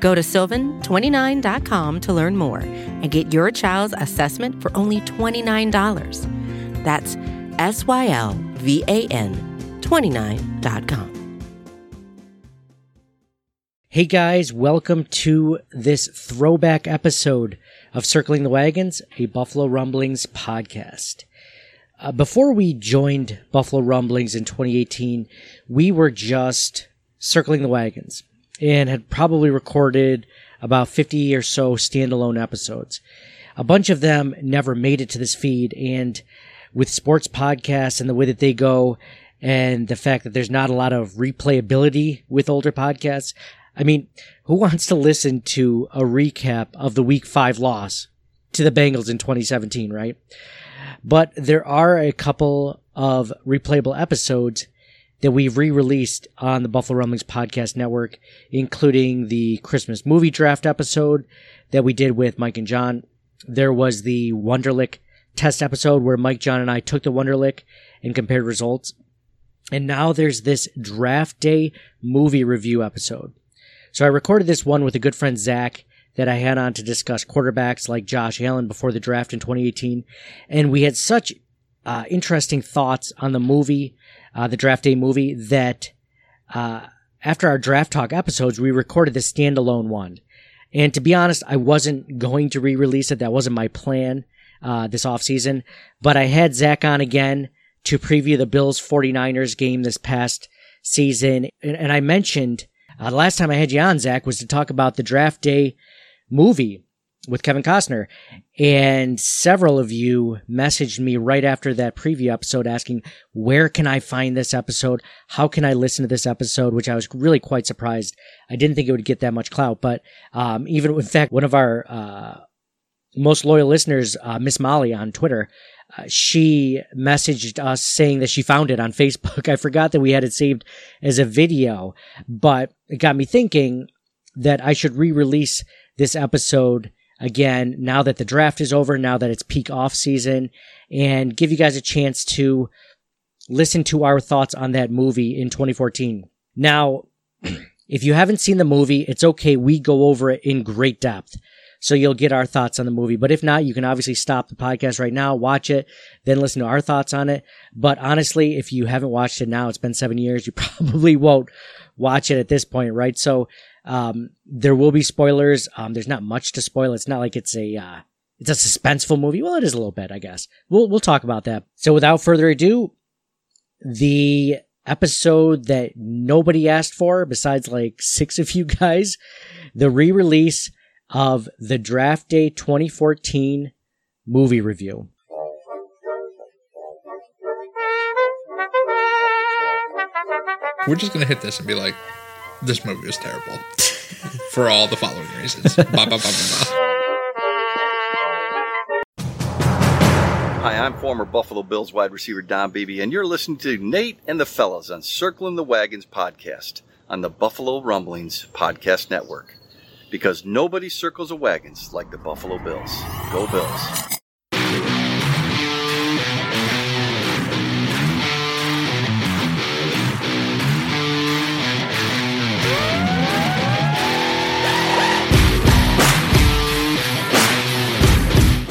Go to sylvan29.com to learn more and get your child's assessment for only $29. That's S Y L V A N 29.com. Hey guys, welcome to this throwback episode of Circling the Wagons, a Buffalo Rumblings podcast. Uh, before we joined Buffalo Rumblings in 2018, we were just circling the wagons and had probably recorded about 50 or so standalone episodes. A bunch of them never made it to this feed and with sports podcasts and the way that they go and the fact that there's not a lot of replayability with older podcasts, I mean, who wants to listen to a recap of the week five loss to the Bengals in 2017, right? But there are a couple of replayable episodes that we've re-released on the Buffalo Rumblings podcast network, including the Christmas movie draft episode that we did with Mike and John. There was the Wonderlic test episode where Mike, John, and I took the Wonderlic and compared results. And now there's this draft day movie review episode. So I recorded this one with a good friend Zach that I had on to discuss quarterbacks like Josh Allen before the draft in 2018, and we had such uh, interesting thoughts on the movie, uh, the draft day movie, that uh, after our draft talk episodes, we recorded the standalone one. And to be honest, I wasn't going to re-release it. That wasn't my plan uh, this offseason. But I had Zach on again to preview the Bills 49ers game this past season. And, and I mentioned uh, the last time I had you on, Zach, was to talk about the draft day movie with Kevin Costner. And several of you messaged me right after that preview episode asking, where can I find this episode? How can I listen to this episode? Which I was really quite surprised. I didn't think it would get that much clout, but, um, even in fact, one of our, uh, most loyal listeners, uh, Miss Molly on Twitter, uh, she messaged us saying that she found it on Facebook. I forgot that we had it saved as a video, but it got me thinking that I should re-release this episode again now that the draft is over, now that it's peak off season, and give you guys a chance to listen to our thoughts on that movie in 2014. Now, if you haven't seen the movie, it's okay. We go over it in great depth. So you'll get our thoughts on the movie. But if not, you can obviously stop the podcast right now, watch it, then listen to our thoughts on it. But honestly, if you haven't watched it now, it's been seven years, you probably won't watch it at this point, right? So, um, there will be spoilers. Um, there's not much to spoil. It's not like it's a, uh, it's a suspenseful movie. Well, it is a little bit, I guess. We'll, we'll talk about that. So without further ado, the episode that nobody asked for besides like six of you guys, the re-release of the Draft Day 2014 movie review. We're just gonna hit this and be like, this movie is terrible for all the following reasons. ba, ba, ba, Hi, I'm former Buffalo Bills wide receiver Don Beebe, and you're listening to Nate and the Fellas on Circling the Wagons podcast on the Buffalo Rumblings Podcast Network because nobody circles the wagons like the Buffalo Bills. Go Bills.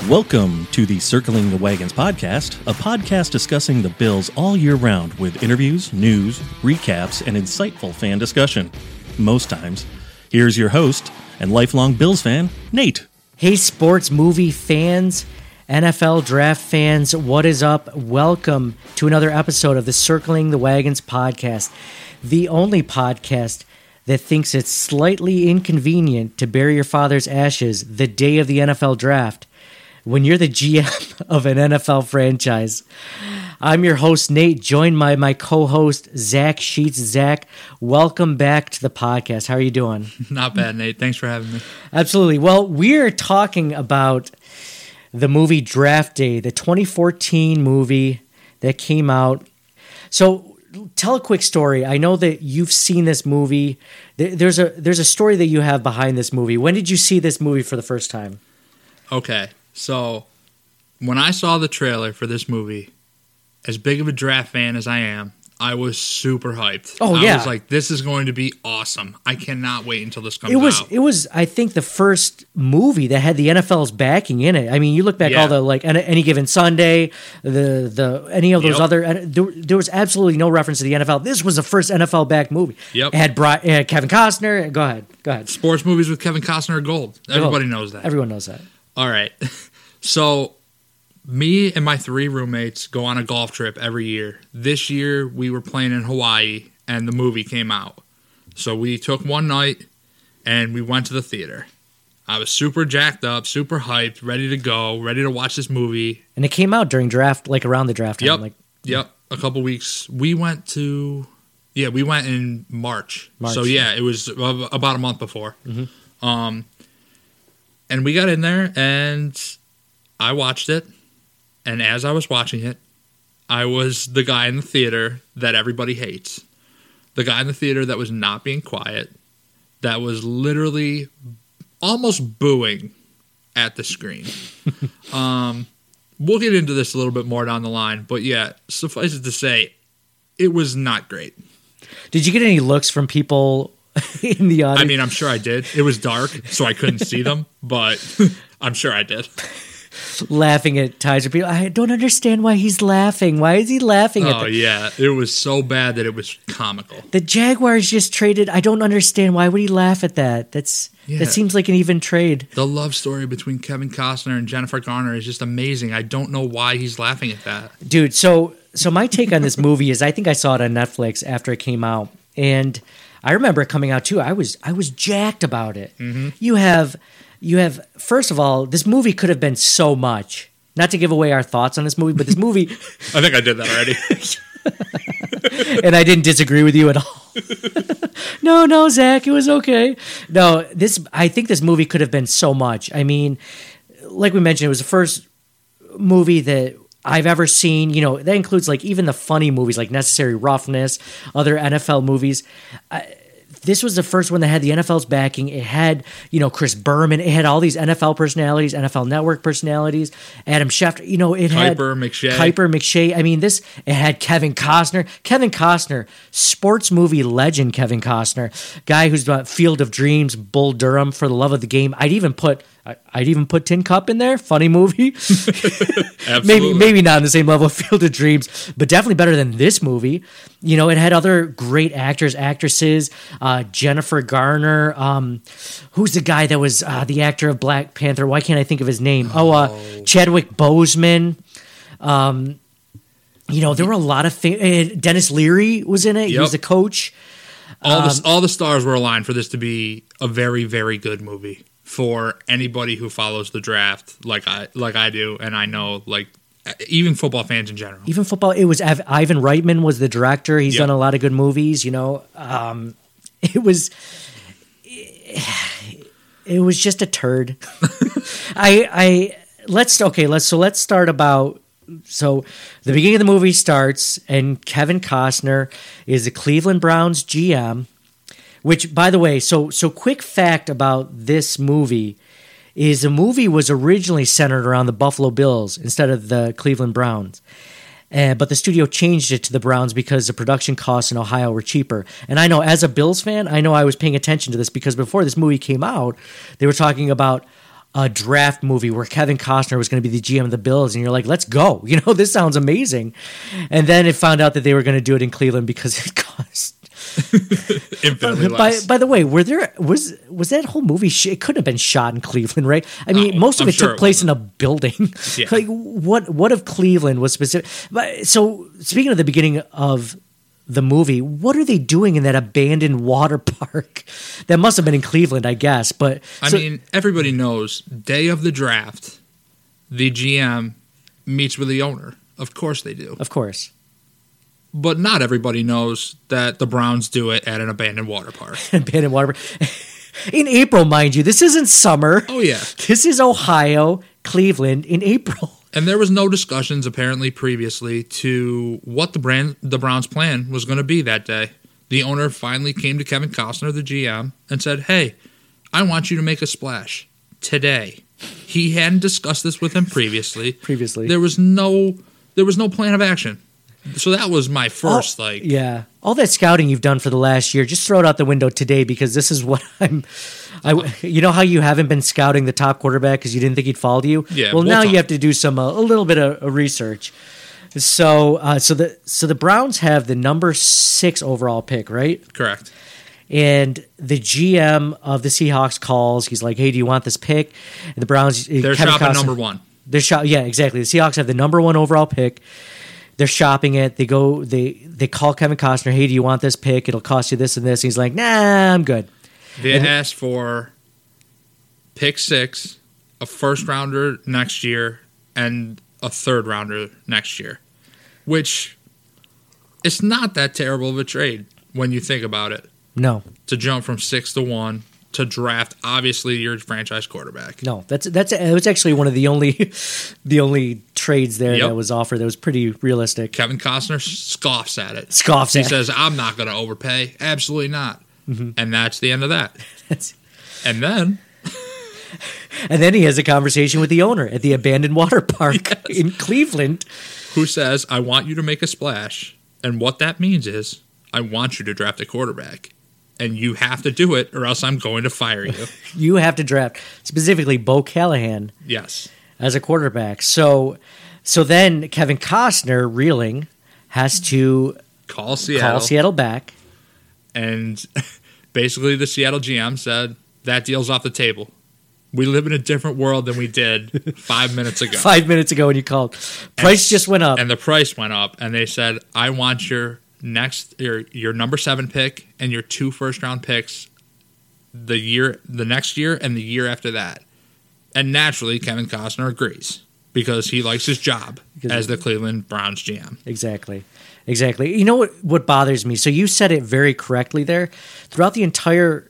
Welcome to the Circling the Wagons podcast, a podcast discussing the Bills all year round with interviews, news, recaps, and insightful fan discussion. Most times. Here's your host, and lifelong Bills fan, Nate. Hey, sports movie fans, NFL draft fans, what is up? Welcome to another episode of the Circling the Wagons podcast, the only podcast that thinks it's slightly inconvenient to bury your father's ashes the day of the NFL draft when you're the GM of an NFL franchise. I'm your host, Nate, joined by my co host, Zach Sheets. Zach, welcome back to the podcast. How are you doing? Not bad, Nate. Thanks for having me. Absolutely. Well, we're talking about the movie Draft Day, the 2014 movie that came out. So tell a quick story. I know that you've seen this movie. There's a there's a story that you have behind this movie. When did you see this movie for the first time? Okay, so when I saw the trailer for this movie, as big of a draft fan as I am, I was super hyped. Oh, I yeah. was like, "This is going to be awesome! I cannot wait until this comes It was out." it was I think the first movie that had the NFL's backing in it. I mean, you look back Yeah. all the like any, given Sunday, the the any of those Yep. other there, there was absolutely no reference to the NFL. This was the first NFL backed movie. Yep. It had, Bri- it had Kevin Costner. Go ahead. Go ahead. Sports movies with Kevin Costner are gold. Everybody knows that. Everyone knows that. All right. So, me and my three roommates go on a golf trip every year. This year, we were playing in Hawaii and the movie came out. So, we took one night and we went to the theater. I was super jacked up, super hyped, ready to go, ready to watch this movie. And it came out during draft, like around the draft time. Yep. Like Yep. A couple weeks. We went to, yeah, we went in March. March. So, yeah, it was about a month before. Um, and we got in there and I watched it. And as I was watching it, I was the guy in the theater that everybody hates. The guy in the theater that was not being quiet, that was literally almost booing at the screen. um, we'll get into this a little bit more down the line, but yeah, suffice it to say, it was not great. Did you get any looks from people in the audience? I mean, I'm sure I did. It was dark, so I couldn't see them, but I'm sure I did. laughing at Tizer people. I don't understand why he's laughing. Why is he laughing at Oh yeah, it was so bad that it was comical. the Jaguars just traded? I don't understand. Why would he laugh at that? That's Yeah. that seems like an even trade. The love story between Kevin Costner and Jennifer Garner is just amazing. I don't know why he's laughing at that. dude so so my take on this movie is i think i saw it on netflix after it came out and i remember it coming out too. I was i was jacked about it. Mm-hmm. You have you have first of all this movie could have been so much. Not to give away our thoughts on this movie but this movie I think I did that already. and i didn't disagree with you at all. No no zach it was okay. No this i think this movie could have been so much. I mean like we mentioned it was the first movie that I've ever seen. You know, that includes like even the funny movies like Necessary Roughness, other NFL movies. I, this was the first one that had the NFL's backing. It had, you know, Chris Berman. It had all these NFL personalities, NFL Network personalities, Adam Schefter. You know, it had Kiper, McShay. Kiper, McShay. I mean, this it had Kevin Costner. Kevin Costner, sports movie legend. Kevin Costner, guy who's done Field of Dreams, Bull Durham, For the Love of the Game. I'd even put. I- I'd even put Tin Cup in there. Funny movie. Maybe maybe not on the same level of Field of Dreams, but definitely better than this movie. You know, it had other great actors, actresses. Uh, Jennifer Garner, um, who's the guy that was uh, the actor of Black Panther? Why can't I think of his name? Oh, uh, Chadwick Boseman. Um, you know, there were a lot of fa- uh, Denis Leary was in it. He was the coach. all Um, the all the stars were aligned for this to be a very very good movie for anybody who follows the draft like I like I do, and I know like even football fans in general. even football it was ivan reitman was the director he's Yep. done a lot of good movies you know um it was it was just a turd i i let's okay let's so let's start about so the beginning of the movie starts and kevin costner is the cleveland browns gm which by the way so so quick fact about this movie is the movie was originally centered around the Buffalo Bills instead of the Cleveland Browns. Uh, but the studio changed it to the Browns because the production costs in Ohio were cheaper. And I know, as a Bills fan, I know I was paying attention to this because before this movie came out, they were talking about a draft movie where Kevin Costner was going to be the GM of the Bills, and you're like, "Let's go!" You know, this sounds amazing. And then it found out that they were going to do it in Cleveland because it cost Infinitely by, less. by the way, were there was was that whole movie? Sh- it couldn't have been shot in Cleveland, right? I mean, Oh, most of I'm it sure took it place in a building. Yeah. like what? What of Cleveland was specific? But so speaking of the beginning of the movie, what are they doing in that abandoned water park? That must have been in Cleveland, I guess. But I so- mean, everybody knows day of the draft, the GM meets with the owner. Of course they do. of course, But not everybody knows that the Browns do it at an abandoned water park. abandoned water. park. In April, mind you. This isn't summer. Oh yeah. This is Ohio, Cleveland in April. And there was no discussions apparently previously to what the brand the Browns plan was going to be that day. The owner finally came to Kevin Costner, the GM, and said, "Hey, I want you to make a splash today." He hadn't discussed this with him previously. Previously. there was no there was no plan of action. So that was my first like Yeah. All that scouting you've done for the last year, just throw it out the window today because this is what I'm. I, you know how you haven't been scouting the top quarterback because you didn't think he'd follow you. Yeah, Well, we'll now talk. you have to do some uh, a little bit of, of research. So, uh, so the so the Browns have the number six overall pick, right? correct. And the GM of the Seahawks calls. He's like, "Hey, do you want this pick?" And the Browns. They're Kevin shopping Costner- number one. they're shop. Yeah, exactly. The Seahawks have the number one overall pick. They're shopping it. They go. They they call Kevin Costner. Hey, do you want this pick? It'll cost you this and this. He's like, Nah, I'm good. They And- asked for pick six, a first rounder next year, and a third rounder next year, which it's not that terrible of a trade when you think about it. No, To jump from six to one to draft, obviously your franchise quarterback. no. That's that's. It was actually one of the only, the only trades there Yep. that was offered that was pretty realistic. Kevin Costner scoffs at it. Scoffs He says, "I'm not going to overpay. Absolutely not." Mm-hmm. And that's the end of that. And then and then he has a conversation with the owner at the abandoned water park in Cleveland. who says, I want you to make a splash. And what that means is, I want you to draft a quarterback. And you have to do it, or else I'm going to fire you. You have to draft specifically Bo Callahan yes. as a quarterback. So, so then Kevin Costner reeling has to Call Seattle. call Seattle back. And basically, the Seattle GM said, That deal's off the table. We live in a different world than we did five minutes ago. five minutes ago when you called. Price just went up. and the price went up and they said i want your next your your number seven pick and your two first round picks the year the next year and the year after that and naturally kevin costner agrees because he likes his job Because- as the cleveland browns gm exactly. Exactly. You know what what bothers me? So you said it very correctly there. Throughout the entire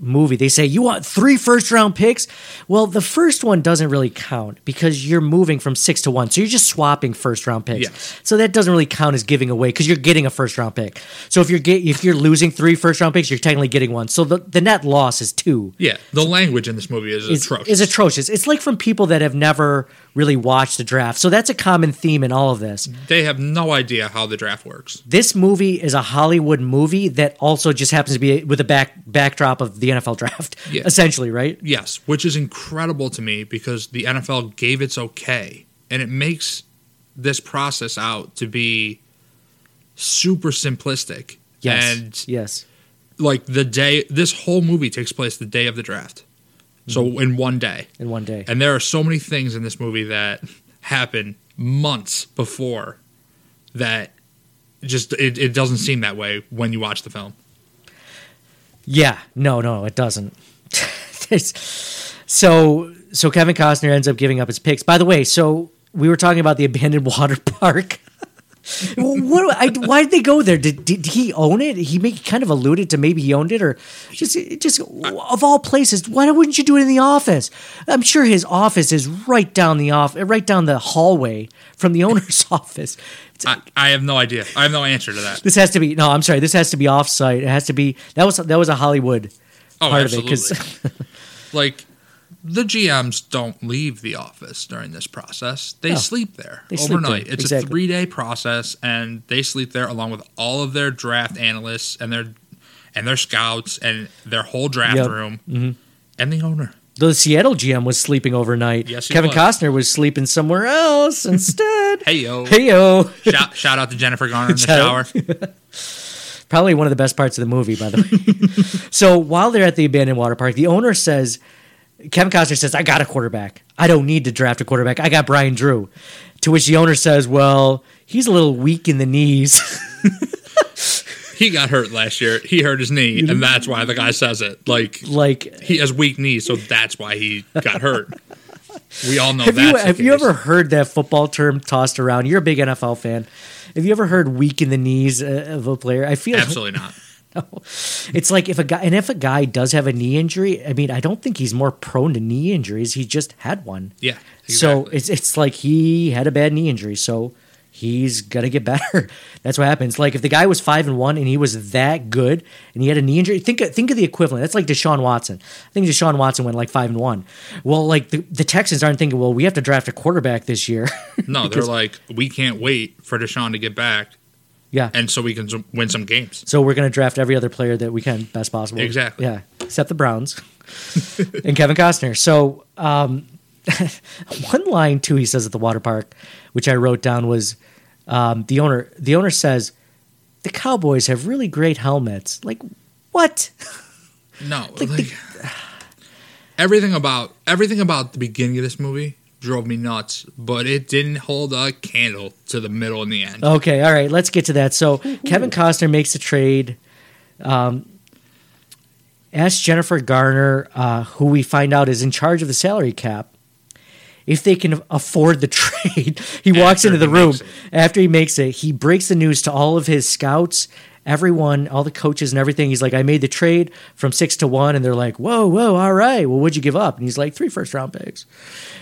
movie, they say you want three first round picks. Well, the first one doesn't really count because you're moving from six to one. So you're just swapping first round picks. Yes. So that doesn't really count as giving away because you're getting a first round pick. So if you're get, if you're losing three first round picks, you're technically getting one. So the, the net loss is two. yeah the language in this movie is, is atrocious is atrocious. It's like from people that have never really watch the draft. So that's a common theme in all of this. they have no idea how the draft works This movie is a Hollywood movie that also just happens to be with a back backdrop of the NFL draft, Yeah. essentially, right? Yes, which is incredible to me because the NFL gave its okay, and it makes this process out to be super simplistic. Yes, And yes, like the day, this whole movie takes place the day of the draft. So mm-hmm. in one day. in one day. And there are so many things in this movie that happen months before that just it, it doesn't seem that way when you watch the film. Yeah, no, no, it doesn't. So, so Kevin Costner ends up giving up his picks. By the way, so we were talking about the abandoned water park. What? I, why did they go there? Did, did he own it? He make, kind of alluded to maybe he owned it, or just just of all places. Why wouldn't you do it in the office? I'm sure his office is right down the off, right down the hallway from the owner's office. I, I have no idea. I have no answer to that. This has to be no. I'm sorry. This has to be offsite. It has to be that was that was a Hollywood Oh, part of it absolutely. because like the GMs don't leave the office during this process. They No. sleep there They sleep overnight. there, It's exactly. a three day process, and they sleep there along with all of their draft analysts and their and their scouts and their whole draft Yep. room Mhm. and the owner. the Seattle GM was sleeping overnight. Yes, Kevin was. Costner was sleeping somewhere else instead. Hey yo! hey yo, Shout, shout out to Jennifer Garner in the shower. probably one of the best parts of the movie, by the way. so while they're at the abandoned water park, the owner says, Kevin Costner says, "I got a quarterback. I don't need to draft a quarterback. I got Brian Drew." To which the owner says, "Well, he's a little weak in the knees." He got hurt last year. He hurt his knee, and that's why the guy says it. Like like he has weak knees, so that's why he got hurt. We all know have that's you have you ever heard that football term tossed around? You're a big NFL fan. Have you ever heard "weak in the knees" uh, of a player? I feel Absolutely not. It's like if a guy and if a guy does have a knee injury, I mean, I don't think he's more prone to knee injuries. He just had one. Yeah. So it's it's like he had a bad knee injury, so he's gonna get better. That's what happens. Like if the guy was five and one and he was that good and he had a knee injury, think think of the equivalent. That's like Deshaun Watson. I think Deshaun Watson went like five and one. Well, like the, the Texans aren't thinking, well, we have to draft a quarterback this year. no, they're like, we can't wait for Deshaun to get back, yeah. and so we can win some games. So we're gonna draft every other player that we can best possible. Exactly. Yeah, except the Browns and Kevin Costner. So um, one line too he says at the water park, which I wrote down was um, the owner. The owner says the Cowboys have really great helmets. Like what? No, like, everything about everything about the beginning of this movie drove me nuts, but it didn't hold a candle to the middle and the end. Okay, all right, let's get to that. So Kevin Costner makes a trade. Um, asks Jennifer Garner, uh, who we find out is in charge of the salary cap, if they can afford the trade. he walks After into the room after he makes it. He breaks the news to all of his scouts, everyone, all the coaches and everything. He's like, "I made the trade from six to one," and they're like, "Whoa, whoa, all right. Well, what'd you give up?" And he's like, three first round picks."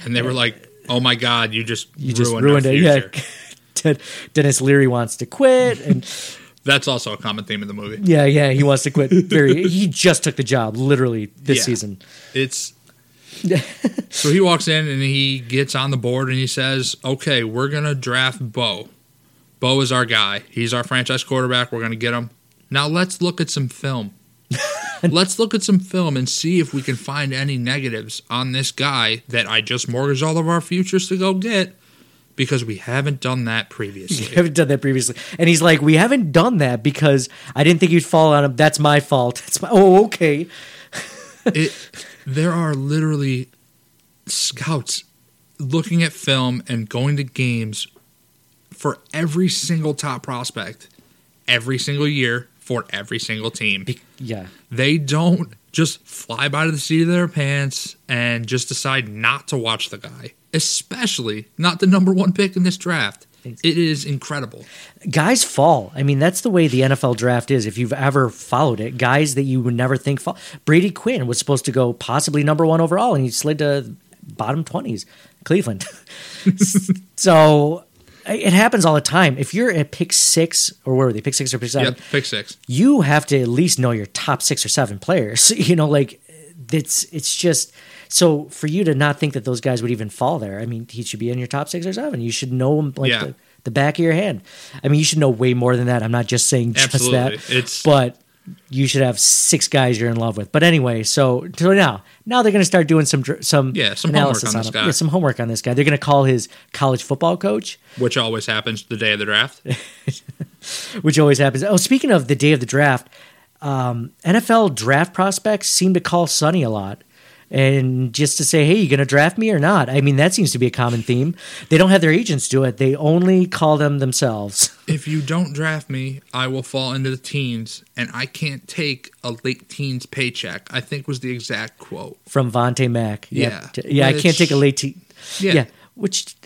And they were like, "Oh my god, you just You just ruined, it. Yeah. Denis Leary wants to quit, and That's also a common theme in the movie. Yeah, yeah, he wants to quit. Very, he just took the job literally this Yeah. season. It's so he walks in and he gets on the board and he says, "Okay, we're gonna draft Bo. Bo is our guy. He's our franchise quarterback. We're gonna get him. Now let's look at some film. let's look at some film and see if we can find any negatives on this guy that I just mortgaged all of our futures to go get." Because we haven't done that previously. We haven't done that previously, and he's like, "We haven't done that because I didn't think you'd fall on him. That's my fault. It's my oh, okay." it, there are literally scouts looking at film and going to games for every single top prospect every single year for every single team. Be- yeah, They don't just fly by to the seat of their pants and just decide not to watch the guy, especially not the number one pick in this draft. It is incredible. guys fall. I mean, that's the way the NFL draft is. If you've ever followed it, guys that you would never think fall. Brady Quinn was supposed to go possibly number one overall, and he slid to bottom twenties, Cleveland. so it happens all the time. If you're at pick six, or where were they? Pick six or pick seven? Yep, pick six. you have to at least know your top six or seven players. You know, like it's it's just so for you to not think that those guys would even fall there. I mean, he should be in your top six or seven. You should know him like Yeah. the, the back of your hand. I mean, you should know way more than that. I'm not just saying just Absolutely. that, It's- but you should have six guys you're in love with. But anyway, so so now now they're going to start doing some some Yeah, some analysis homework on this him. guy. Yeah, some homework on this guy. They're going to call his college football coach. Which always happens the day of the draft. which always happens. Oh, speaking of the day of the draft, um, NFL draft prospects seem to call Sonny a lot. And just to say, hey, you going to draft me or not? I mean, that seems to be a common theme. They don't have their agents do it, they only call them themselves. if you don't draft me, I will fall into the teens, and I can't take a late teens paycheck. I think was the exact quote. From Vontae Mack. Yeah. Yeah, I can't take a late. Te- Yeah. yeah. Which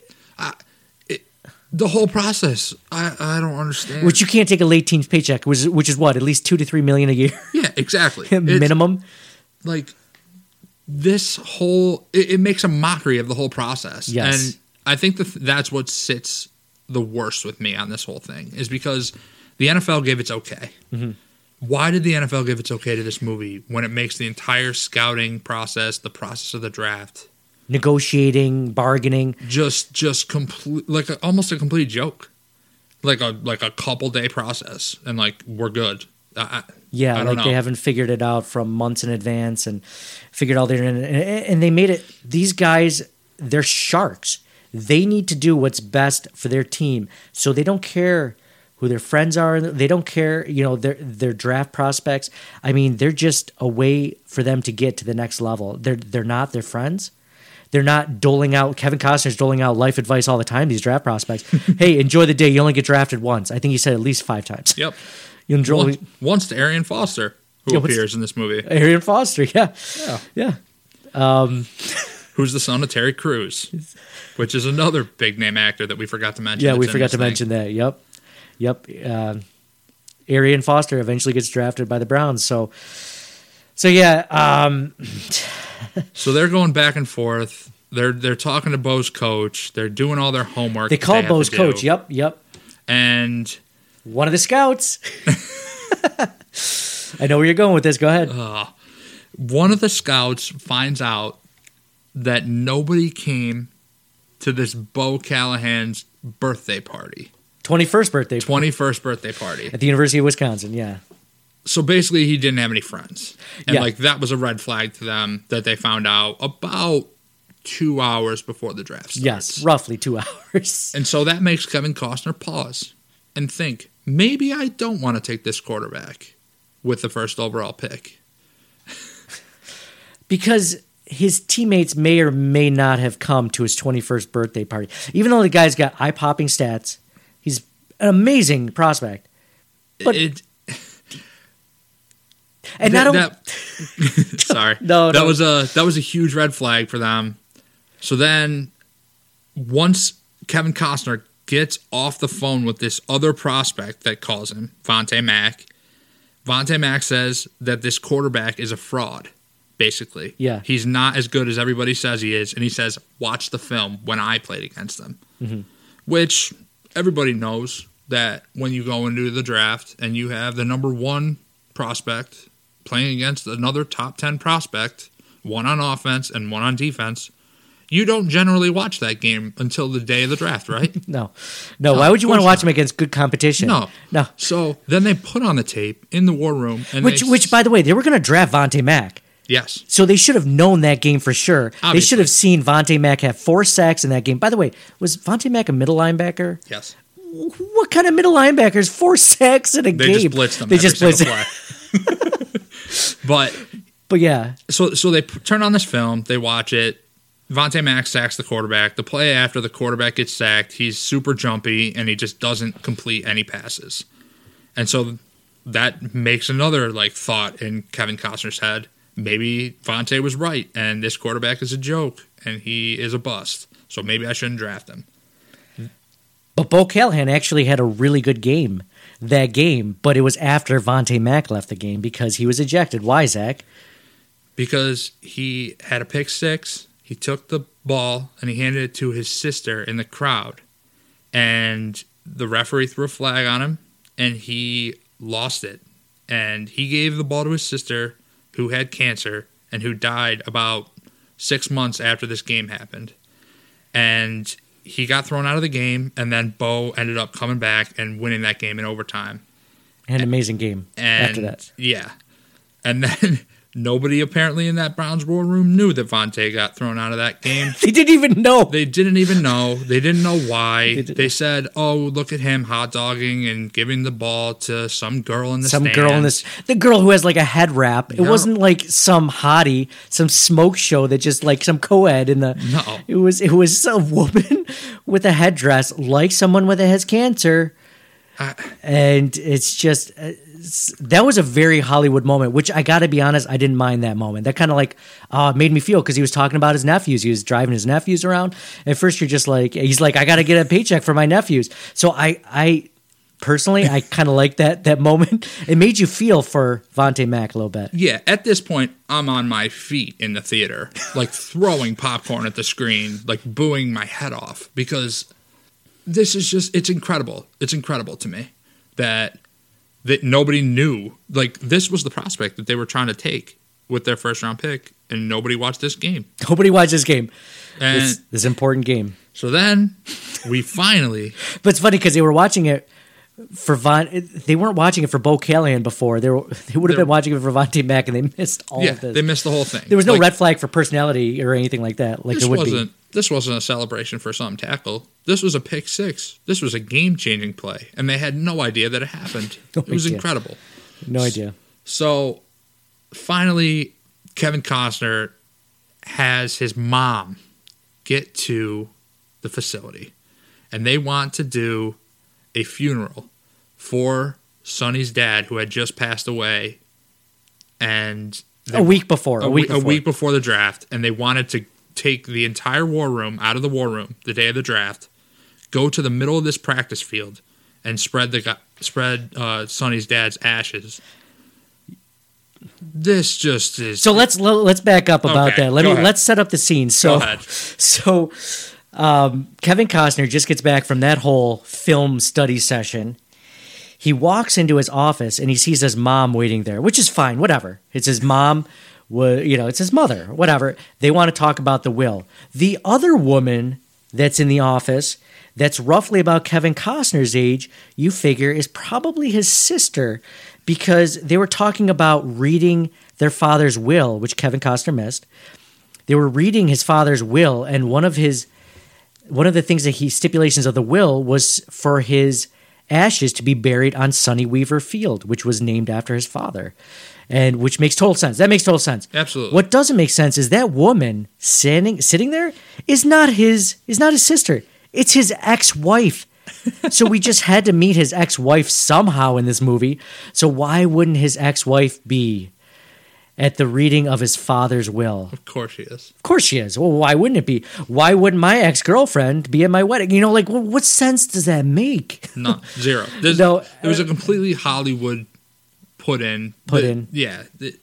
The whole process, I, I don't understand. which you can't take a late teens paycheck, which is, which is what at least two to three million a year yeah, exactly. It's minimum. like this whole it, it makes a mockery of the whole process. Yes. and I think that that's what sits the worst with me on this whole thing is because the NFL gave its okay. Mm-hmm. Why did the NFL give its okay to this movie when it makes the entire scouting process, the process of the draft, Negotiating, bargaining. just just complete like a, almost a complete joke, like a like a couple day process, and like we're good. I, I- Yeah, like know. they haven't figured it out from months in advance and figured all their and, and they made it. These guys, they're sharks. They need to do what's best for their team, so they don't care who their friends are. They don't care, you know, their their draft prospects. I mean, they're just a way for them to get to the next level. They're they're not their friends. They're not doling out. Kevin Costner's doling out life advice all the time. These draft prospects. hey, enjoy the day. You only get drafted once. I think he said at least five times. yep. You enjoy. Once, once to Arian Foster, who Yeah, appears in this movie. Arian Foster, yeah. Yeah. who's the son of Terry Crews, which is another big name actor that we forgot to mention. Yeah, we forgot to thing. mention that. Yep. Yep. Uh, Arian Foster eventually gets drafted by the Browns. So, so yeah, um, So they're going back and forth. They're they're talking to Bo's coach. They're doing all their homework. they call have Bo's coach. Yep, yep. And One of the scouts. I know where you're going with this. Go ahead. Uh, one of the scouts finds out that nobody came to this Bo Callahan's birthday party, 21st birthday 21st birthday party. at the University of Wisconsin. Yeah. So basically, he didn't have any friends. And Yeah. like that was a red flag to them that they found out about two hours before the draft starts. Yes, roughly two hours. And so that makes Kevin Costner pause and think, maybe I don't want to take this quarterback with the first overall pick. because his teammates may or may not have come to his 21st birthday party. Even though the guy's got eye popping stats, he's an amazing prospect. But- it, And that, not only, that- sorry, No, that no. was a that was a huge red flag for them. So then, once Kevin Costner gets off the phone with this other prospect that calls him, Vontae Mack, Vontae Mack says that this quarterback is a fraud. Basically, Yeah. he's not as good as everybody says he is, and he says, "Watch the film when I played against them," Mm-hmm. which everybody knows that when you go into the draft and you have the number one prospect playing against another top 10 prospect, one on offense and one on defense, you don't generally watch that game until the day of the draft, right? no, no. No, Why would you want to watch not. him against good competition? No. no. So then they put on the tape in the war room, and Which, they, which, by the way, they were going to draft Vontae Mack. yes, So they should have known that game for sure. They should have seen Vontae Mack have four sacks in that game. By the way, was Vontae Mack a middle linebacker? yes, What kind of middle linebackers? Four sacks in a they game. just blitzed them. They just blitzed. but But yeah, so so they p- turn on this film, they watch it. Vontae Mack sacks the quarterback. The play after the quarterback gets sacked, he's super jumpy and he just doesn't complete any passes. And so that makes another like thought in Kevin Costner's head. Maybe Vontae was right and this quarterback is a joke and he is a bust. So maybe I shouldn't draft him. But Bo Callahan actually had a really good game that game, but it was after Vontae Mack left the game because he was ejected. Why, Zach? because he had a pick six. He took the ball and he handed it to his sister in the crowd, and the referee threw a flag on him, and he lost it. And he gave the ball to his sister, who had cancer and who died about six months after this game happened. And he got thrown out of the game, and then Bo ended up coming back and winning that game in overtime. An amazing game And after that. yeah, and then nobody apparently in that Browns war room knew that Vontae got thrown out of that game. They didn't even know. They didn't even know. They didn't know why. They They, said, "Oh, look at him hot dogging and giving the ball to some girl in the some girl in this the girl who has like a head wrap. It No. wasn't like some hottie, some smoke show that just like some co-ed in the No. It was it was a woman with a headdress like someone with a has cancer. I- and it's just uh, that was a very Hollywood moment, which I got to be honest, I didn't mind that moment. That kind of like uh, made me feel because he was talking about his nephews. He was driving his nephews around. At first, you're just like, he's like, I got to get a paycheck for my nephews. So I, I personally, I kind of like that that moment. It made you feel for Vontae Mack a little bit. Yeah, at this point, I'm on my feet in the theater, like throwing popcorn at the screen, like booing my head off because this is just it's incredible. It's incredible to me that that nobody knew. Like this was the prospect that they were trying to take with their first round pick and nobody watched this game. Nobody watched this game. And This, this important game. so then we finally But it's funny because they were watching it for Von. They weren't watching it for Bo Callahan before. They were, they would have They're- been watching it for Vontae Mack, and they missed all yeah, of this. they missed the whole thing. there was no Like, red flag for personality or anything like that. Like This would wasn't be. this wasn't a celebration for some tackle. This was a pick six. This was a game changing play, and they had no idea that it happened. No it was idea. incredible. No idea. So finally, Kevin Costner has his mom get to the facility, and they want to do a funeral for Sonny's dad, who had just passed away, and they- A week before. A, a, week week, a week before the draft, and they wanted to take the entire war room out of the war room the day of the draft, go to the middle of this practice field, and spread the spread uh, Sonny's dad's ashes. This just is So let's let's back up about Okay, that. Let me ahead. let's set up the scene. So so um, Kevin Costner just gets back from that whole film study session. He walks into his office and he sees his mom waiting there, which is fine, whatever. It's his mom, you know, it's his mother, whatever. They want to talk about the will. The other woman that's in the office, that's roughly about Kevin Costner's age, you figure is probably his sister because they were talking about reading their father's will, which Kevin Costner missed. They were reading his father's will, and one of his one of the things that he stipulations of the will was for his ashes to be buried on Sonny Weaver Field, which was named after his father, and which makes total sense. That makes total sense. Absolutely. What doesn't make sense is that woman sitting sitting there is not his is not his sister. It's his ex wife. so we just had to meet his ex wife somehow in this movie. So why wouldn't his ex wife be at the reading of his father's will? Of course she is. Of course she is. Well, why wouldn't it be? Why wouldn't my ex girlfriend be at my wedding? You know, like, well, what sense does that make? No, zero. There's, No, it was a uh, completely Hollywood put in. Put The- in. Yeah. the-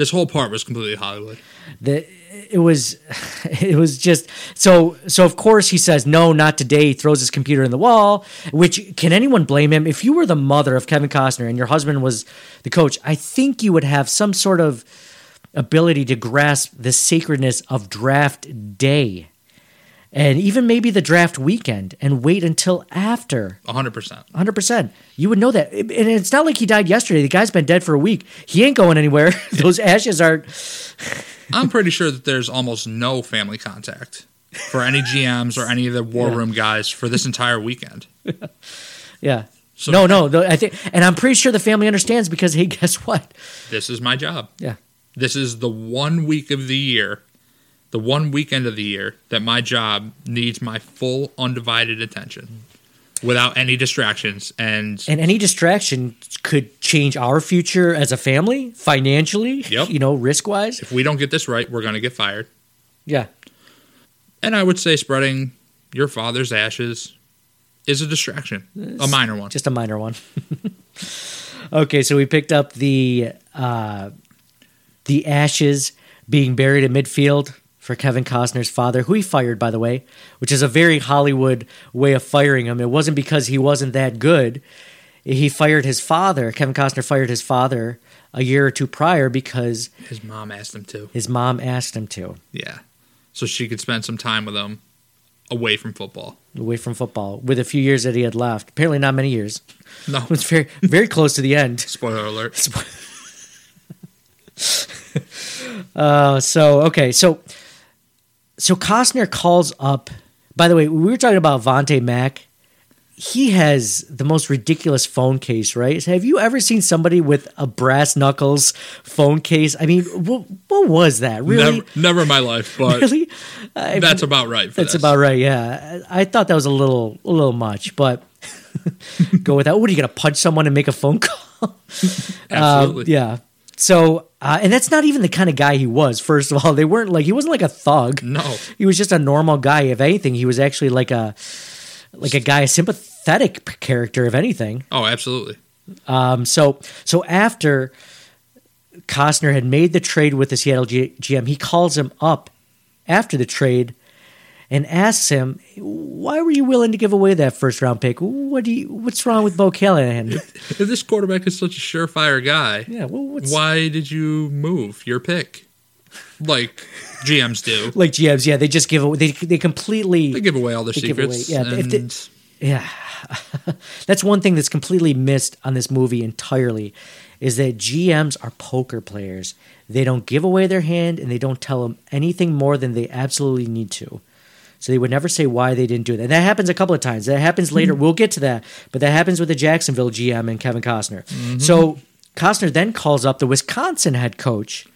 this whole part was completely Hollywood. The, it was, it was just so. So of course he says no, not today. He throws his computer in the wall. Which can anyone blame him? If you were the mother of Kevin Costner and your husband was the coach, I think you would have some sort of ability to grasp the sacredness of draft day. And even maybe the draft weekend, and wait until after 100%. Hundred percent. You would know that, and it's not like he died yesterday. The guy's been dead for a week. He ain't going anywhere. Those ashes are. I'm pretty sure that there's almost no family contact for any GMs or any of the war room guys for this entire weekend. Yeah. So- no, no. the- I think, and I'm pretty sure the family understands because hey, guess what? This is my job. Yeah. This is the one week of the year, the one weekend of the year that my job needs my full undivided attention without any distractions. And And any distraction could change our future as a family, financially. Yep. You know, risk wise. if we don't get this right, we're going to get fired. Yeah. And I would say spreading your father's ashes is a distraction, a minor one. Just a minor one. okay, so we picked up the uh, the ashes being buried in midfield for Kevin Costner's father, who he fired, by the way, which is a very Hollywood way of firing him. It wasn't because he wasn't that good. He fired his father. Kevin Costner fired his father a year or two prior because His mom asked him to. his mom asked him to, Yeah. So she could spend some time with him away from football. away from football, with a few years that he had left. Apparently, not many years. No. It was very, very close to the end. Spoiler alert. Uh, so okay, so so Costner calls up. By the way, we were talking about Vontae Mack. He has the most ridiculous phone case, right? Have you ever seen somebody with a brass knuckles phone case? I mean, what, what was that? Really? Never, never in my life, but really? I- that's about right. For that's this. about right. Yeah, I thought that was a little a little much, but go with that. What are you gonna punch someone and make a phone call? Absolutely. Um, yeah. So, uh, and that's not even the kind of guy he was. First of all, they weren't like he wasn't like a thug. No. he was just a normal guy. If anything, he was actually like a like a guy, a sympathetic character. If anything. Oh, absolutely. Um, so so after Costner had made the trade with the Seattle G- GM, he calls him up after the trade and asks him, "Why were you willing to give away that first round pick? What do you? What's wrong with Bo Callahan? If this quarterback is such a surefire guy, Yeah, well, what's why did you move your pick? Like GMs do. like GMs? Yeah, they just give away. They they completely They give away all their give away- secrets. yeah, if they- Yeah. that's one thing that's completely missed on this movie entirely is that GMs are poker players. They don't give away their hand and they don't tell them anything more than they absolutely need to. So they would never say why they didn't do that. And that happens a couple of times. That happens later. Mm-hmm. We'll get to that. But that happens with the Jacksonville GM and Kevin Costner. Mm-hmm. So Costner then calls up the Wisconsin head coach.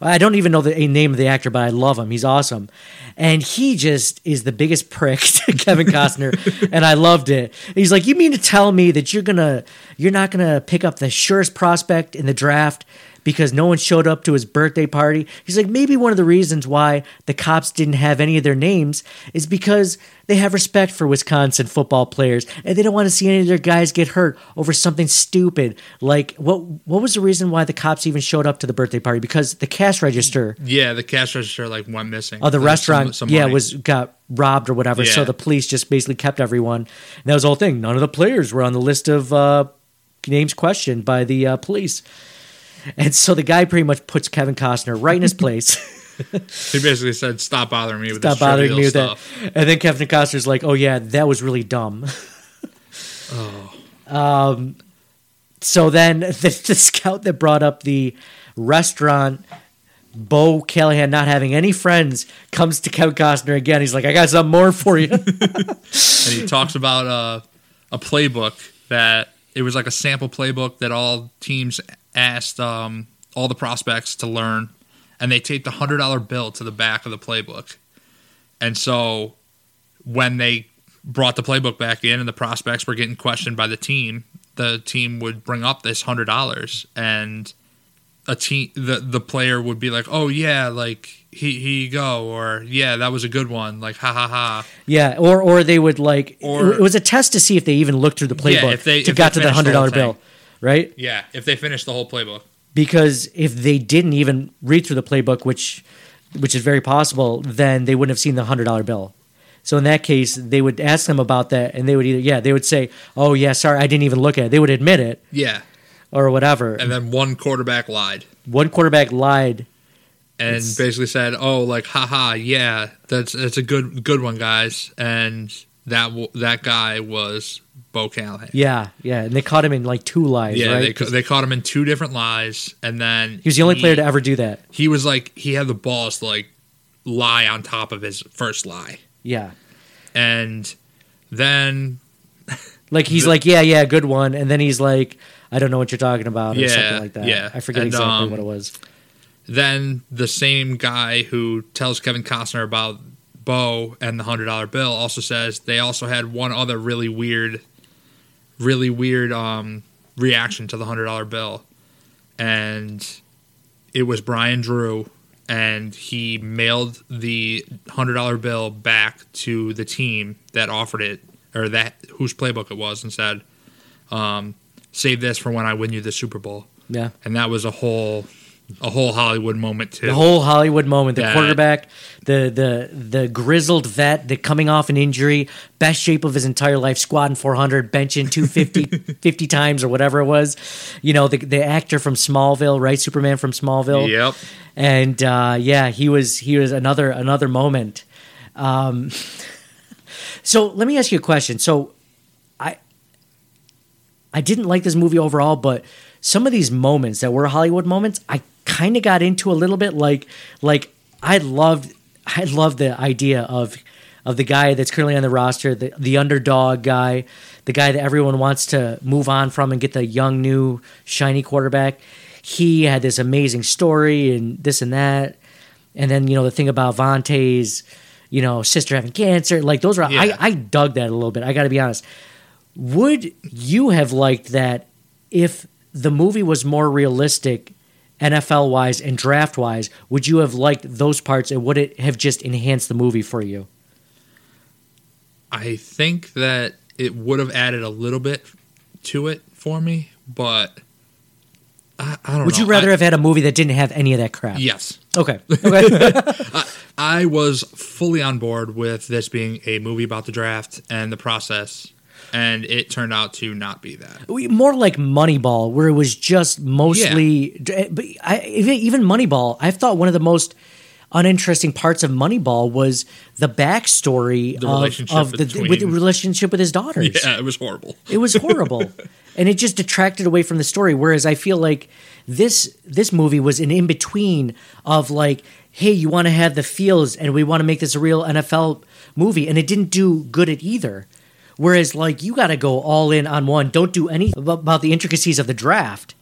I don't even know the name of the actor, but I love him. He's awesome. And he just is the biggest prick to Kevin Costner. and I loved it. He's like, You mean to tell me that you're gonna you're not gonna pick up the surest prospect in the draft because no one showed up to his birthday party. He's like, maybe one of the reasons why the cops didn't have any of their names is because they have respect for Wisconsin football players and they don't want to see any of their guys get hurt over something stupid. Like, what what was the reason why the cops even showed up to the birthday party? Because the cash register Yeah, the cash register like went missing. Oh, the There's restaurant, some- some yeah, was got robbed or whatever. So the police just basically kept everyone. And that was the whole thing. None of the players were on the list of uh, names questioned by the uh, police. And so the guy pretty much puts Kevin Costner right in his place. He basically said, "Stop bothering me with Stop this bothering me with stuff." that. And then Kevin Costner's like, "Oh yeah, that was really dumb." oh. Um. So then the, the scout that brought up the restaurant, Bo Callahan not having any friends, comes to Kevin Costner again. He's like, "I got something more for you." and he talks about uh, a playbook that it was like a sample playbook that all teams asked um, all the prospects to learn, and they taped a hundred dollar bill to the back of the playbook, and so when they brought the playbook back in and the prospects were getting questioned by the team, the team would bring up this hundred dollars and a team the the player would be like, "Oh yeah, like he here you go," or "Yeah, that was a good one," like "Ha ha ha." Yeah, or or they would like Or- it was a test to see if they even looked through the playbook Yeah, if they- to if got they to the hundred dollar bill. Right? Yeah, if they finish the whole playbook. Because if they didn't even read through the playbook, which which is very possible, then they wouldn't have seen the hundred dollar bill. So in that case, they would ask them about that, and they would either yeah they would say, "Oh yeah, sorry, I didn't even look at it." They would admit it Yeah, or whatever. and then one quarterback lied One quarterback lied. and It's- basically said, "Oh, like haha, yeah, that's that's a good good one, guys." And that w- that guy was Bo Callahan. Yeah, yeah, and they caught him in like two lies. Yeah, right? they ca- they caught him in two different lies, and then he was the only player to ever do that. He was like he had the balls to like lie on top of his first lie, Yeah, and then like he's The- like, yeah, yeah, good one, and then he's like, I don't know what you're talking about, or Yeah, something like that. yeah. I forget And, exactly um, what it was. then the same guy who tells Kevin Costner about Bo and the hundred dollar bill also says they also had one other really weird, really weird um, reaction to the hundred dollar bill, and it was Brian Drew, and he mailed the hundred dollar bill back to the team that offered it or that whose playbook it was, and said, um, "Save this for when I win you the Super Bowl." Yeah. and that was a whole a whole Hollywood moment too. The whole Hollywood moment, the That- quarterback, the the the grizzled vet, the coming off an injury, best shape of his entire life, squatting 400, benching 250 50 times or whatever it was. You know, the the actor from Smallville, right? Superman from Smallville. Yep. And uh, yeah, he was he was another another moment. Um, so let me ask you a question. So I I didn't like this movie overall, but some of these moments that were Hollywood moments, I kind of got into a little bit. Like like I loved I loved the idea of of the guy that's currently on the roster, the the underdog guy, the guy that everyone wants to move on from and get the young new shiny quarterback. He had this amazing story and this and that. And then, you know, the thing about Vontae's, you know, sister having cancer, like those are Yeah. I, I dug that a little bit. I gotta be honest. Would you have liked that if the movie was more realistic, NFL wise and draft wise? Would you have liked those parts, and would it have just enhanced the movie for you? I think that it would have added a little bit to it for me, but I, I don't Would know. you rather I- have had a movie that didn't have any of that crap? Yes. Okay. Okay. I was fully on board with this being a movie about the draft and the process, and it turned out to not be that. more like Moneyball, where it was just mostly. Eh, but I, even even Moneyball, I thought one of the most uninteresting parts of Moneyball was the backstory The of, of the with the relationship with his daughters. Yeah, it was horrible. It was horrible, and it just detracted away from the story. Whereas I feel like this this movie was an in between of like, hey, you want to have the feels, and we want to make this a real NFL movie, and it didn't do good at either. Whereas like you got to go all in on one. Don't do anything about the intricacies of the draft,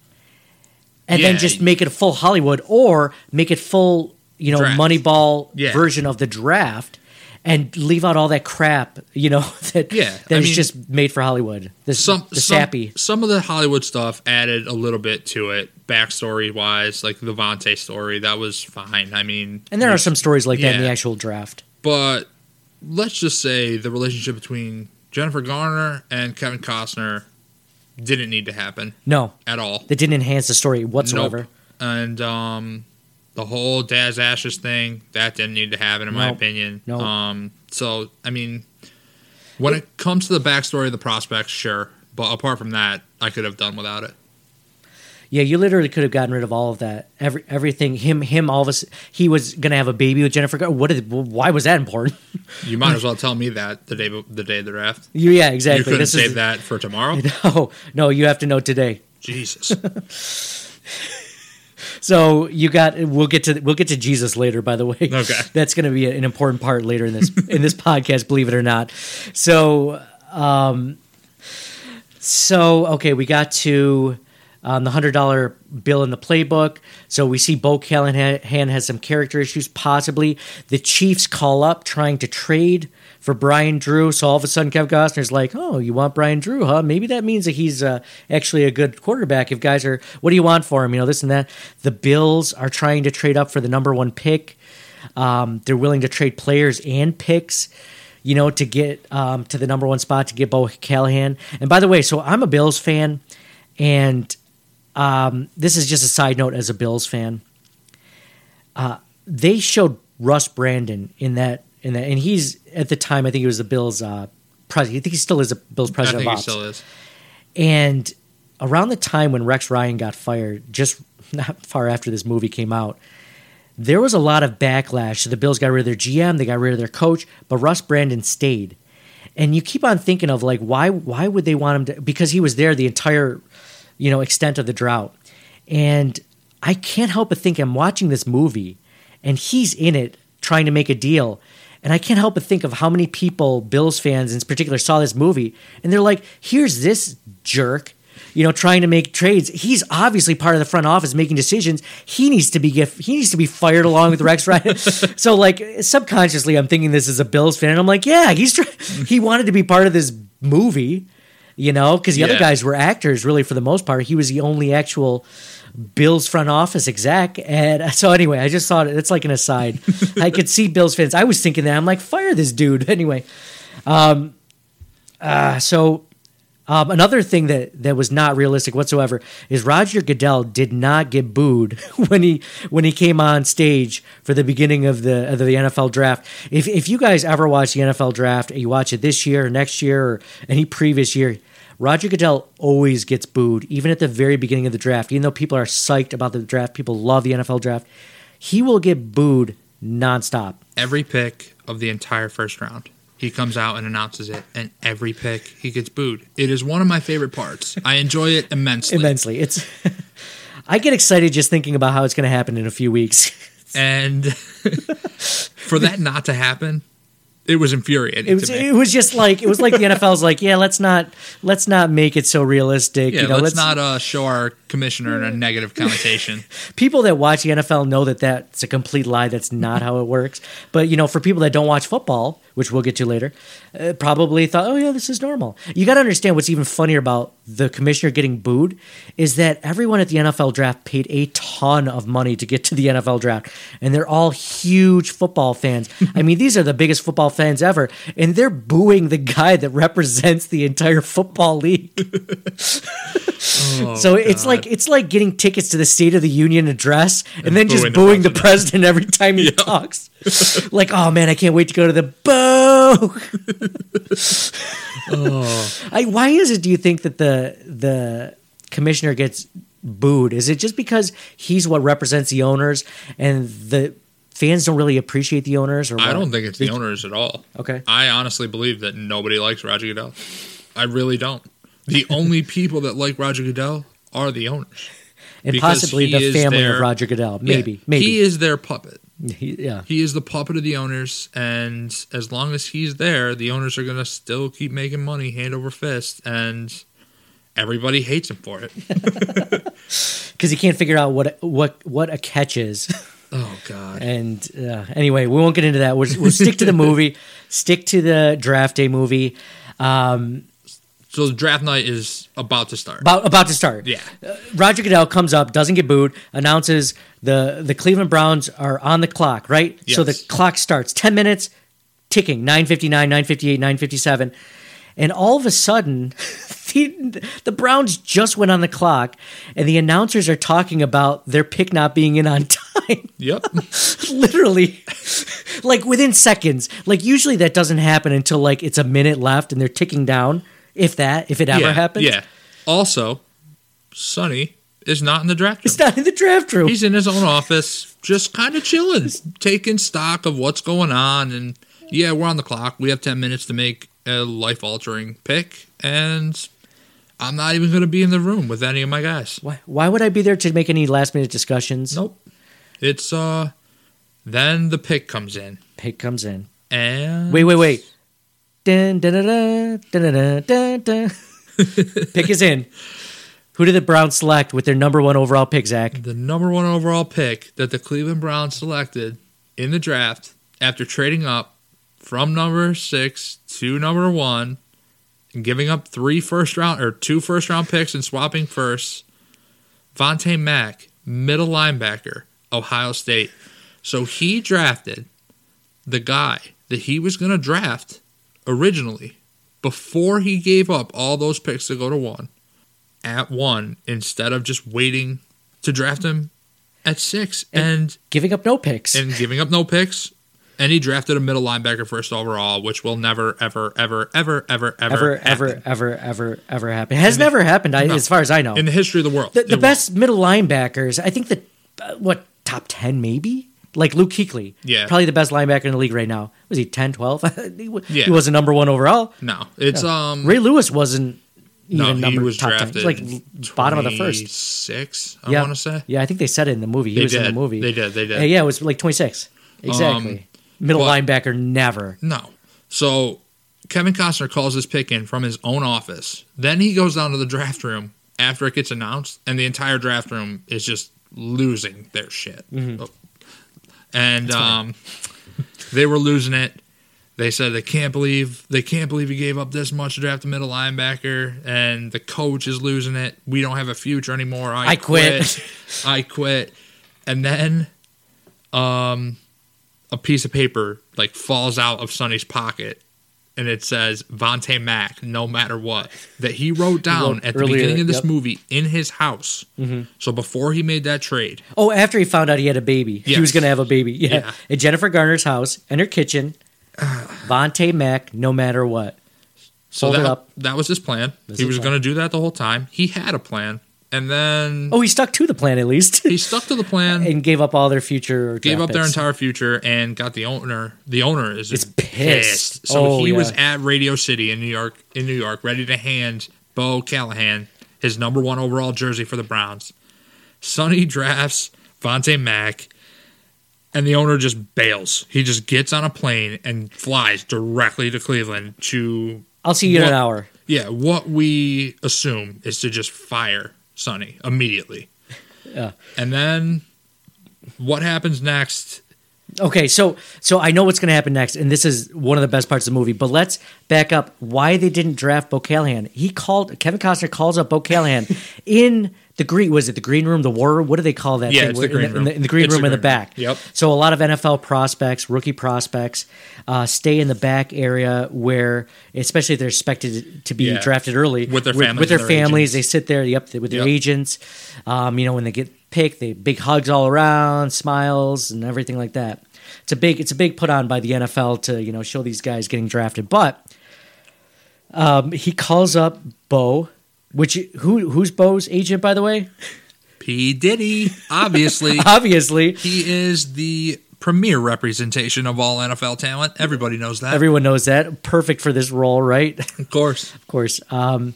and then just make it a full Hollywood or make it full, you know, Draft. Moneyball Yeah. version of the draft. And leave out all that crap, you know, that Yeah, that I is mean- just made for Hollywood. This Some the some, sappy. some of the Hollywood stuff added a little bit to it backstory wise, like the Vontae story, that was fine. I mean, And there are some stories like that in the actual draft. but let's just say the relationship between Jennifer Garner and Kevin Costner didn't need to happen No, at all. that didn't enhance the story whatsoever. Nope. And um, the whole Daz Ashes thing that didn't need to happen, in my Nope. opinion. Nope. Um, so I mean, when it comes to the backstory of the prospects, sure, but apart from that, I could have done without it. Yeah, you literally could have gotten rid of all of that. Every everything. Him. Him. All of us. He was gonna have a baby with Jennifer. Gar- What? Did, why was that important? You might as well tell me that the day the day of the draft. You, yeah, exactly. You couldn't This save is, that for tomorrow. No, no. You have to know today. Jesus. So you got. We'll get to. We'll get to Jesus later. By the way. Okay. That's going to be an important part later in this in this podcast. Believe it or not. So. um So okay, we got to. The hundred dollar bill in the playbook. So we see Bo Callahan has some character issues. Possibly the Chiefs call up trying to trade for Brian Drew. So all of a sudden, Kevin Costner's like, "Oh, you want Brian Drew, huh? Maybe that means that he's uh, actually a good quarterback. If guys are, what do you want for him? You know, this and that." The Bills are trying to trade up for the number one pick. Um, they're willing to trade players and picks, you know, to get um, to the number one spot to get Bo Callahan. And by the way, so I'm a Bills fan, and um, this is just a side note as a Bills fan. Uh, they showed Russ Brandon in that in that, and he's at the time I think he was the Bills uh, president. I think he still is a Bills president. I think of he still is. And around the time when Rex Ryan got fired, just not far after this movie came out, there was a lot of backlash. So the Bills got rid of their GM, they got rid of their coach, but Russ Brandon stayed. And you keep on thinking of like why why would they want him to because he was there the entire you know extent of the drought. And I can't help but think I'm watching this movie and he's in it trying to make a deal. And I can't help but think of how many people, Bills fans in particular, saw this movie and they're like, here's this jerk, you know, trying to make trades. He's obviously part of the front office making decisions. He needs to be get, he needs to be fired along with Rex Ryan. so like subconsciously I'm thinking this is a Bills fan. And I'm like, yeah, he's try- he wanted to be part of this movie, you know, because the other guys were actors really for the most part. He was the only actual Bills front office exec. And so anyway, I just thought it's like an aside. I could see Bills fans. I was thinking that I'm like, fire this dude. Anyway, um, uh, so um, another thing that that was not realistic whatsoever is Roger Goodell did not get booed when he when he came on stage for the beginning of the of the NFL draft. If if you guys ever watch the NFL draft, you watch it this year or next year or any previous year. Roger Goodell always gets booed, even at the very beginning of the draft. Even though people are psyched about the draft, people love the NFL draft. He will get booed nonstop. Every pick of the entire first round, he comes out and announces it, and every pick he gets booed. It is one of my favorite parts. I enjoy it immensely. Immensely, it's. I get excited just thinking about how it's going to happen in a few weeks. And for that not to happen, it was infuriating It was. It was just like it was like the NFL's like, yeah, let's not let's not make it so realistic. yeah, you know, let's, not uh, show our commissioner in a negative connotation. people that watch the NFL know that that's a complete lie. That's not how it works. But you know, for people that don't watch football, which we'll get to later, uh, probably thought, oh yeah, this is normal. You got to understand what's even funnier about the commissioner getting booed is that everyone at the NFL draft paid a ton of money to get to the NFL draft, and they're all huge football fans. I mean, these are the biggest football fans ever, and they're booing the guy that represents the entire football league. Oh, So it's God. like it's like getting tickets to the State of the Union address and, then just booing the booing the president every time he talks. like, oh man, I can't wait to go to the boo. Oh. I, why is it? Do you think that the the commissioner gets booed? Is it just because he's what represents the owners and the fans don't really appreciate the owners? Or I don't think it's the owners at all. Okay. I honestly believe that nobody likes Roger Goodell. I really don't. The only people that like Roger Goodell are the owners. and because possibly the family their- of Roger Goodell. Yeah, Maybe, maybe. He is their puppet. He- yeah. He is the puppet of the owners, and as long as he's there, the owners are going to still keep making money hand over fist, and everybody hates him for it. because he can't figure out what what what a catch is. Oh God! And uh, anyway, we won't get into that. We'll, we'll stick to the movie, stick to the draft day movie. Um, So the draft night is about to start. About about to start. yeah. Uh, Roger Goodell comes up, doesn't get booed, announces the the Cleveland Browns are on the clock, right? So the clock starts 10 minutes ticking, 959, 958, 957. And all of a sudden, the, the Browns just went on the clock and the announcers are talking about their pick not being in on time. Yep. Literally like within seconds. Like usually that doesn't happen until like it's a minute left and they're ticking down, if that, if it ever yeah. happens. Yeah. Also, Sonny is not in the draft room. It's not in the draft room. He's in his own office, just kind of chilling, taking stock of what's going on. And yeah, we're on the clock. We have 10 minutes to make a life altering pick. And I'm not even going to be in the room with any of my guys. Why, why would I be there to make any last minute discussions? Nope. It's, uh, then the pick comes in. Pick comes in. And Wait, wait, wait. Dun, dun, dun, dun, dun, dun, dun, pick is in. Who did the Browns select with their number one overall pick, Zach? the number one overall pick that the Cleveland Browns selected in the draft after trading up from number six to number one and giving up three first round or two first round picks and swapping first. Vontae Mack, middle linebacker, Ohio State. So he drafted the guy that he was going to draft originally before he gave up all those picks to go to one at one instead of just waiting to draft him at six and Giving up no picks. and giving up no picks. And he drafted a middle linebacker first overall, which will never, ever, ever, ever, ever, ever, ever, happen ever, ever, ever, ever happen. Has never happened, No. as far as I know. in the history of the world. the the best middle linebackers, I think the, uh, what, top 10 maybe? Like Luke Kuechly. Yeah. Probably the best linebacker in the league right now. Was he 10, 12? he, wa- Yeah. he wasn't number one overall. No, it's um. Ray Lewis wasn't even no, number he was top 10. drafted like bottom of the first. Six, I yeah. want to say. Yeah, I think they said it in the movie. He They was in the did. movie. They did. They did. Uh, yeah, it was like 26. Exactly. Middle but- linebacker, never. No. So Kevin Costner calls his pick in from his own office. Then he goes down to the draft room after it gets announced, and the entire draft room is just losing their shit. Mm-hmm. And um, they were losing it. They said they can't believe they can't believe he gave up this much to draft a middle linebacker, and the coach is losing it. We don't have a future anymore. I, I quit. I quit. And then, um, a piece of paper like falls out of Sonny's pocket, and it says Vontae Mack, no matter what, that he wrote down wrote at the earlier, beginning of this yep. Mm-hmm. movie in his house. So before he made that trade, Oh, after he found out he had a baby. He was going to have a baby. Yeah. Yeah. At Jennifer Garner's house in her kitchen. Vontae Mack, no matter what. so Hold that up. that was his plan. This he was going to do that the whole time. He had a plan, and then Oh, he stuck to the plan at least. he stuck to the plan. and gave up all their future. gave up their entire future and got the owner. The owner is just Is pissed. So Oh, he was at Radio City in New York, in New York, ready to hand Bo Callahan his number one overall jersey for the Browns. Sonny drafts Vontae Mack, and the owner just bails. He just gets on a plane and flies directly to Cleveland to I'll see you in an hour. yeah, what we assume is to just fire Sonny immediately. Yeah. And then what happens next Okay, so so I know what's going to happen next, and this is one of the best parts of the movie. But let's back up. Why they didn't draft Bo Callahan? He called Kevin Costner calls up Bo Callahan in the green. Was it the green room? The war? What do they call that? Yeah, thing? it's the In green in room. the, in the green It's the room in the green room. back. Yep. So a lot of NFL prospects, rookie prospects, uh, stay in the back area where, especially if they're expected to be Yeah. drafted early With their with, families their their families. agents. They sit there, yep, with their Yep. agents. Um, you know, when they get picked, they big hugs all around, smiles, and everything like that. It's a big, it's a big put on by the NFL to you know show these guys getting drafted. But um, he calls up Bo, which who who's Bo's agent by the way? P. Diddy, obviously. Obviously, he is the premier representation of all NFL talent. Everybody knows that. everyone knows that. Perfect for this role, right? of course. of course. Um,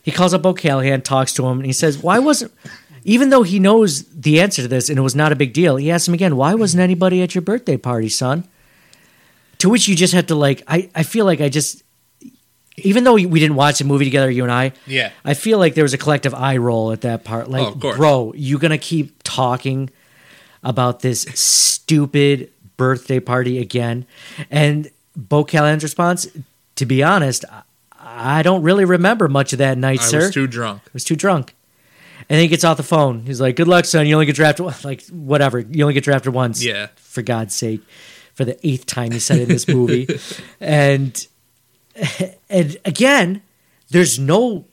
he calls up Bo Callahan, talks to him, and he says, "Why wasn't?" Even though he knows the answer to this and it was not a big deal, he asks him again, "Why wasn't anybody at your birthday party, son?" To which you just have to like, I, I feel like I just, even though we didn't watch the movie together, you and I, Yeah. I feel like there was a collective eye roll at that part. Like, Oh, bro, you gonna keep talking about this stupid birthday party again? And Bo Callahan's response, to be honest, I, don't really remember much of that night, I sir. was too drunk. I was too drunk. And then he gets off the phone. He's like, "Good luck, son. You only get drafted like whatever. You only get drafted once." Yeah. For God's sake, for the eighth time he said it in this movie, and and again, there's no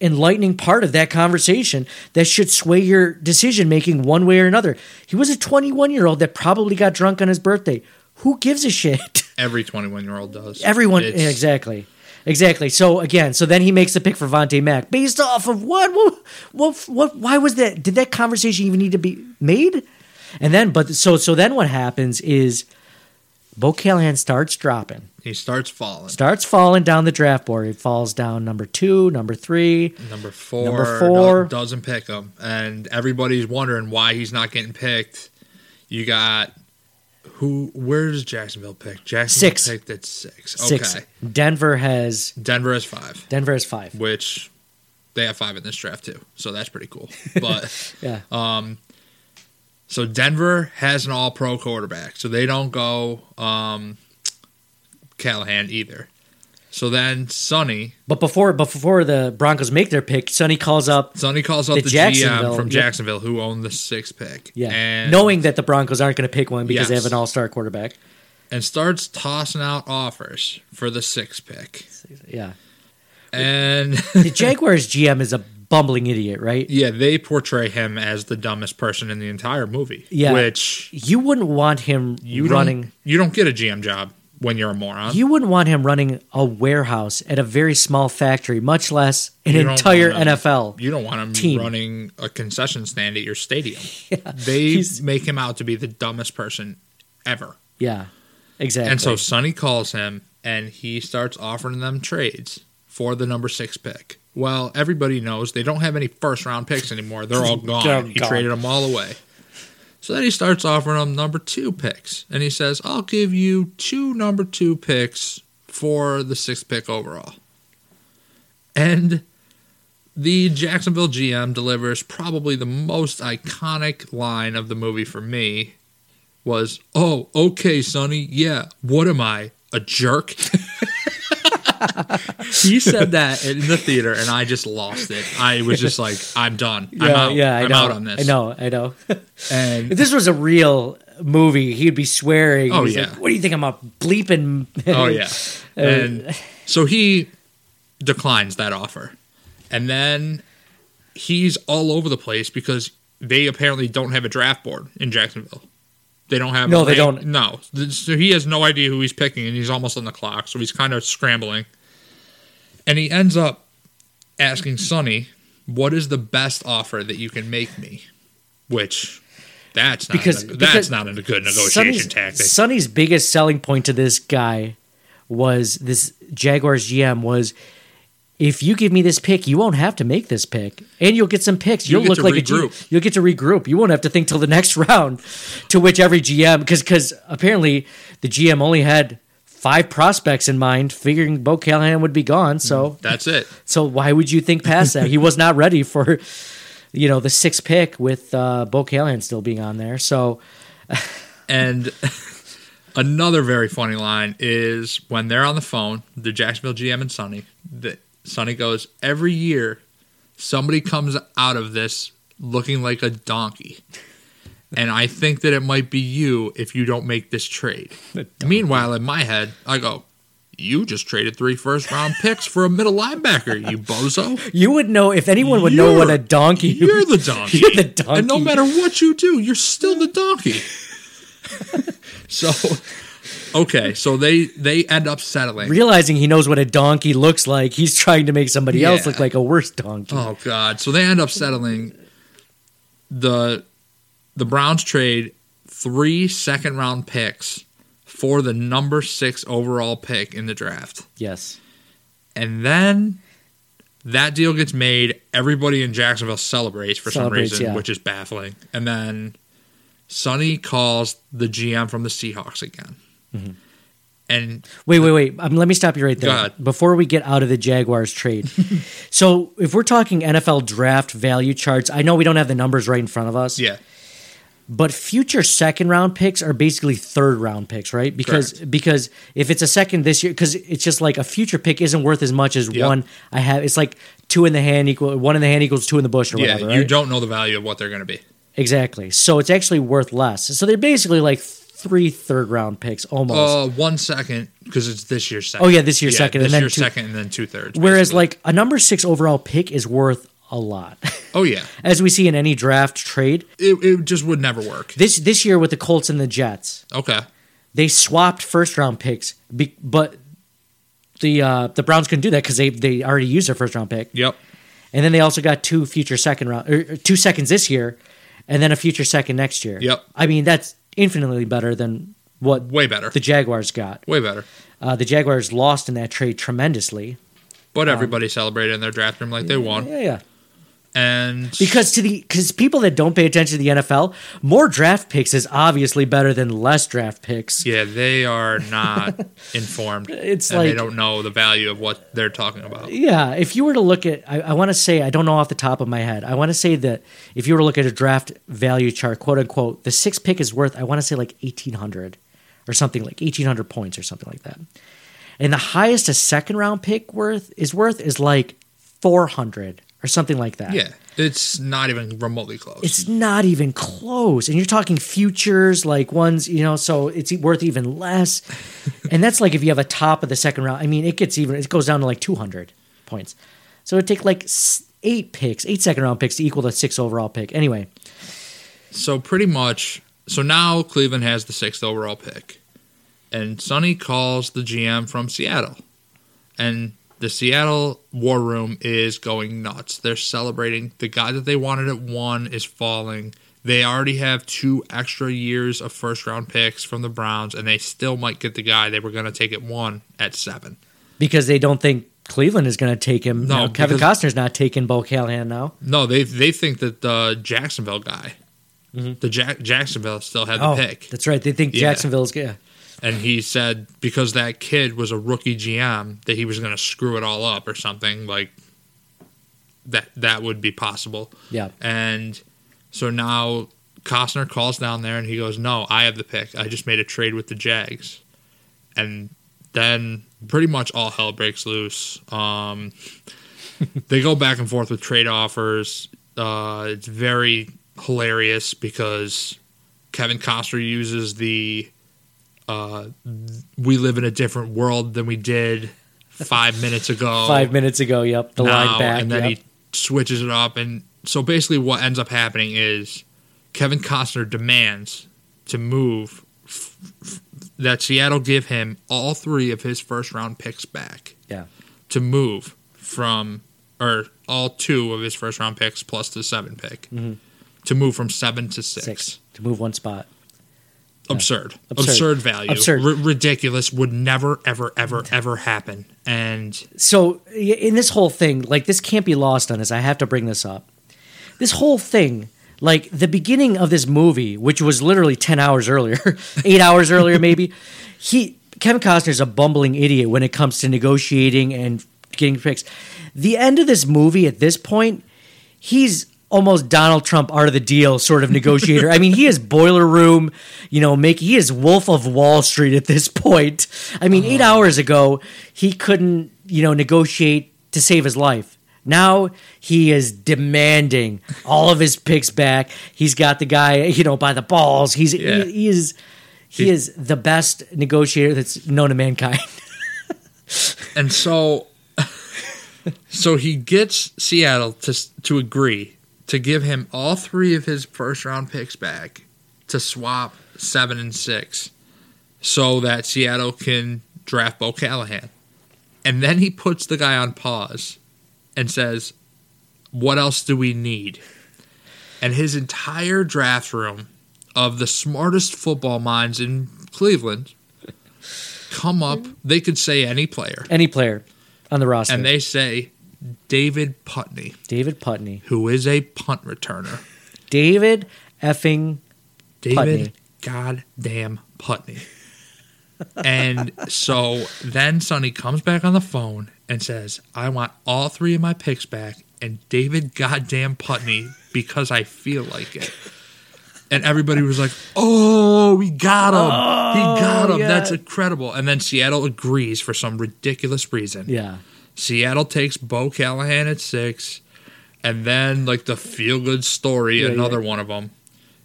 enlightening part of that conversation that should sway your decision making one way or another. He was a 21 year old that probably got drunk on his birthday. Who gives a shit? Every 21 year old does. Everyone, It's- exactly, exactly. So again, so then he makes the pick for Vontae Mack based off of what? What? What? what why was that? Did that conversation even need to be made? And then, but so so then what happens is, Bo Callahan starts dropping, He starts falling. starts falling down the draft board. He falls down number two, number three. Number four, Number four. do- doesn't pick him, and everybody's wondering why he's not getting picked. You got who? Where does Jacksonville pick? Jacksonville Six. picked at six. Six. Okay, Denver has Denver has five, Denver has five. which they have five in this draft too, so that's pretty cool. But Yeah. um, so Denver has an All Pro quarterback, so they don't go um Callahan either. So then Sonny, But before before the Broncos make their pick, Sonny calls up Sonny calls up The the, GM from. Jacksonville who owned the sixth pick. yeah, and, knowing that the Broncos aren't going to pick one because they have an all-star quarterback. and starts tossing out offers for the sixth pick. Yeah. And The Jaguars GM is a bumbling idiot, right? yeah, they portray him as the dumbest person in the entire movie. Yeah. which You wouldn't want him you running don't you don't get a GM job when you're a moron. you wouldn't want him running a warehouse at a very small factory, much less an You don't entire want him- NFL. You don't want him team. running a concession stand at your stadium. they he's- make him out to be the dumbest person ever. Yeah. Exactly. And so Sonny calls him and he starts offering them trades for the number six pick. Well, everybody knows they don't have any first round picks anymore. They're all gone. They're he gone. traded them all away. So then he starts offering them number two picks. And he says, I'll give you two number two picks for the sixth pick overall. And the Jacksonville GM delivers probably the most iconic line of the movie for me was, "Oh, okay, Sonny. Yeah, what am I? A jerk?" he said that in the theater, and I just lost it. I was just like, "I'm done. I'm yeah, out. yeah, I I'm know. out on this." I know, I know. And if this was a real movie, he'd be swearing. Oh, He's yeah. like, what do you think I'm a bleeping? oh yeah, and so he declines that offer, and then he's all over the place because they apparently don't have a draft board in Jacksonville. They don't have. No, they don't. No, so he has no idea who he's picking, and he's almost on the clock, so he's kind of scrambling. And he ends up asking Sonny, "What is the best offer that you can make me?" Which that's not Because- a, because that's not a good negotiation Sonny's, tactic. Sonny's biggest selling point to this guy was this Jaguars GM was if you give me this pick, you won't have to make this pick, and you'll get some picks. You'll You'll, get look to like a G- regroup. you'll get to regroup. You won't have to think till the next round. To which every GM, because because apparently the GM only had five prospects in mind, figuring Bo Callahan would be gone. So that's it. so why would you think past that? He was not ready for you know the sixth pick with uh, Bo Callahan still being on there. So And another very funny line is when they're on the phone, the Jacksonville GM and Sonny. The, Sonny goes, "Every year, somebody comes out of this looking like a donkey." And I think that it might be you if you don't make this trade. Meanwhile, in my head, I go, You just traded three first round picks for a middle linebacker, you bozo. You would know if anyone would know what a You're- donkey. You're the donkey. You're the donkey. And no matter what you do, you're still the donkey. so okay, so they they end up settling. realizing he knows what a donkey looks like, he's trying to make somebody else look like a worse donkey. Oh god. So they end up settling the the Browns trade three second round picks for the number 6 overall pick in the draft. Yes. And then that deal gets made. Everybody in Jacksonville celebrates for Celebrates, some reason, yeah. which is baffling. And then Sonny calls the GM from the Seahawks again. Mm-hmm. And Wait, wait, wait. Um, let me stop you right there. Before we get out of the Jaguars trade. so, if we're talking NFL draft value charts, I know we don't have the numbers right in front of us. yeah, But future second round picks are basically third round picks, right? Because Correct. because if it's a second this year, because it's just like a future pick isn't worth as much as Yep. one I have. It's like two in the hand equal one in the hand equals two in the bush or Yeah, whatever. you don't know the value of what they're going to be. exactly. So it's actually worth less. So they're basically like three third round picks almost. Uh, one second because it's this year's second. Oh, yeah, this year's second, This and then year's two- second, and then two thirds. Whereas basically. like a number six overall pick is worth a lot, oh yeah, as we see in any draft trade. it, it just would never work. This this year with the Colts and the Jets, Okay, they swapped first round picks, be, but the uh, the Browns couldn't do that because they they already used their first round pick, yep, and then they also got two future second round or or two seconds this year, and then a future second next year. Yep. I mean that's infinitely better than what way better, the Jaguars got. way better. Uh, the Jaguars lost in that trade tremendously. But everybody celebrated in their draft room like they won, Yeah, yeah. And Because to the because people that don't pay attention to the NFL, more draft picks is obviously better than less draft picks. yeah, they are not informed. It's and they don't know the value of what they're talking about. Yeah, if you were to look at, I, I want to say, I don't know off the top of my head, I want to say that if you were to look at a draft value chart, quote unquote, the six pick is worth, I want to say like 1,800 or something like 1,800 points or something like that. And the highest a second round pick worth is worth is like 400 or something like that. Yeah, it's not even remotely close. It's not even close. And you're talking futures, like ones, you know, so it's worth even less. and that's like if you have a top of the second round. I mean, it gets even, it goes down to like 200 points. So it'd take like eight picks, eight second round picks to equal the six overall pick. Anyway, So pretty much, so now Cleveland has the sixth overall pick, and Sonny calls the GM from Seattle, and the Seattle war room is going nuts. They're celebrating. The guy that they wanted at one is falling. They already have two extra years of first round picks from the Browns, and they still might get the guy they were going to take at one at seven. because they don't think Cleveland is going to take him. No, Kevin because- Costner's not taking Bo Callahan now. No, they they think that the Jacksonville guy, mm-hmm. the Jack, Jacksonville still had the oh, pick. that's right. They think Yeah. Jacksonville's, yeah. And he said because that kid was a rookie GM that he was going to screw it all up or something like that that would be possible. Yeah. And so now Costner calls down there and he goes, "No, I have the pick. I just made a trade with the Jags." And then pretty much all hell breaks loose. Um, they go back and forth with trade offers. Uh, it's very hilarious because Kevin Costner uses the uh, "We live in a different world than we did five minutes ago." Five minutes ago, yep. The now, line back. and then yep. he switches it up, and so basically, what ends up happening is Kevin Costner demands to move f- f- that Seattle give him all three of his first round picks back yeah. to move from, or all two of his first round picks plus the seven pick to move from seven to six. Mm-hmm. Six. To move one spot. Absurd. Absurd. absurd, value, Absurd. R- ridiculous, would never, ever, ever, ever happen. And so in this whole thing, like this can't be lost on us. I have to bring this up. This whole thing, like the beginning of this movie, which was literally ten hours earlier, eight hours earlier, maybe. He Kevin Costner's a bumbling idiot when it comes to negotiating and getting fixed. The end of this movie, at this point, he's almost Donald Trump art of the deal sort of negotiator. I mean, he is boiler room, you know, make he is Wolf of Wall Street at this point. I mean, eight uh-huh. hours ago, he couldn't, you know, negotiate to save his life. Now he is demanding all of his picks back. He's got the guy, you know, by the balls. He's Yeah. he, he is he is the best negotiator that's known to mankind. and so so he gets Seattle to to agree to give him all three of his first round picks back to swap seven and six, so that Seattle can draft Bo Callahan, and then he puts the guy on pause and says, "What else do we need?" And his entire draft room of the smartest football minds in Cleveland come up. Mm-hmm. They could say any player Any player on the roster. and they say David Putney, David Putney. who is a punt returner. David effing David Putney. goddamn Putney. and so then Sonny comes back on the phone and says, I want all three of my picks back and David goddamn Putney because I feel like it. and everybody was like, "Oh, we got him! he oh, got him! yeah. That's incredible!" And then Seattle agrees for some ridiculous reason. Yeah. Seattle takes Bo Callahan at six, and then like the feel good story, Yeah, another yeah. one of them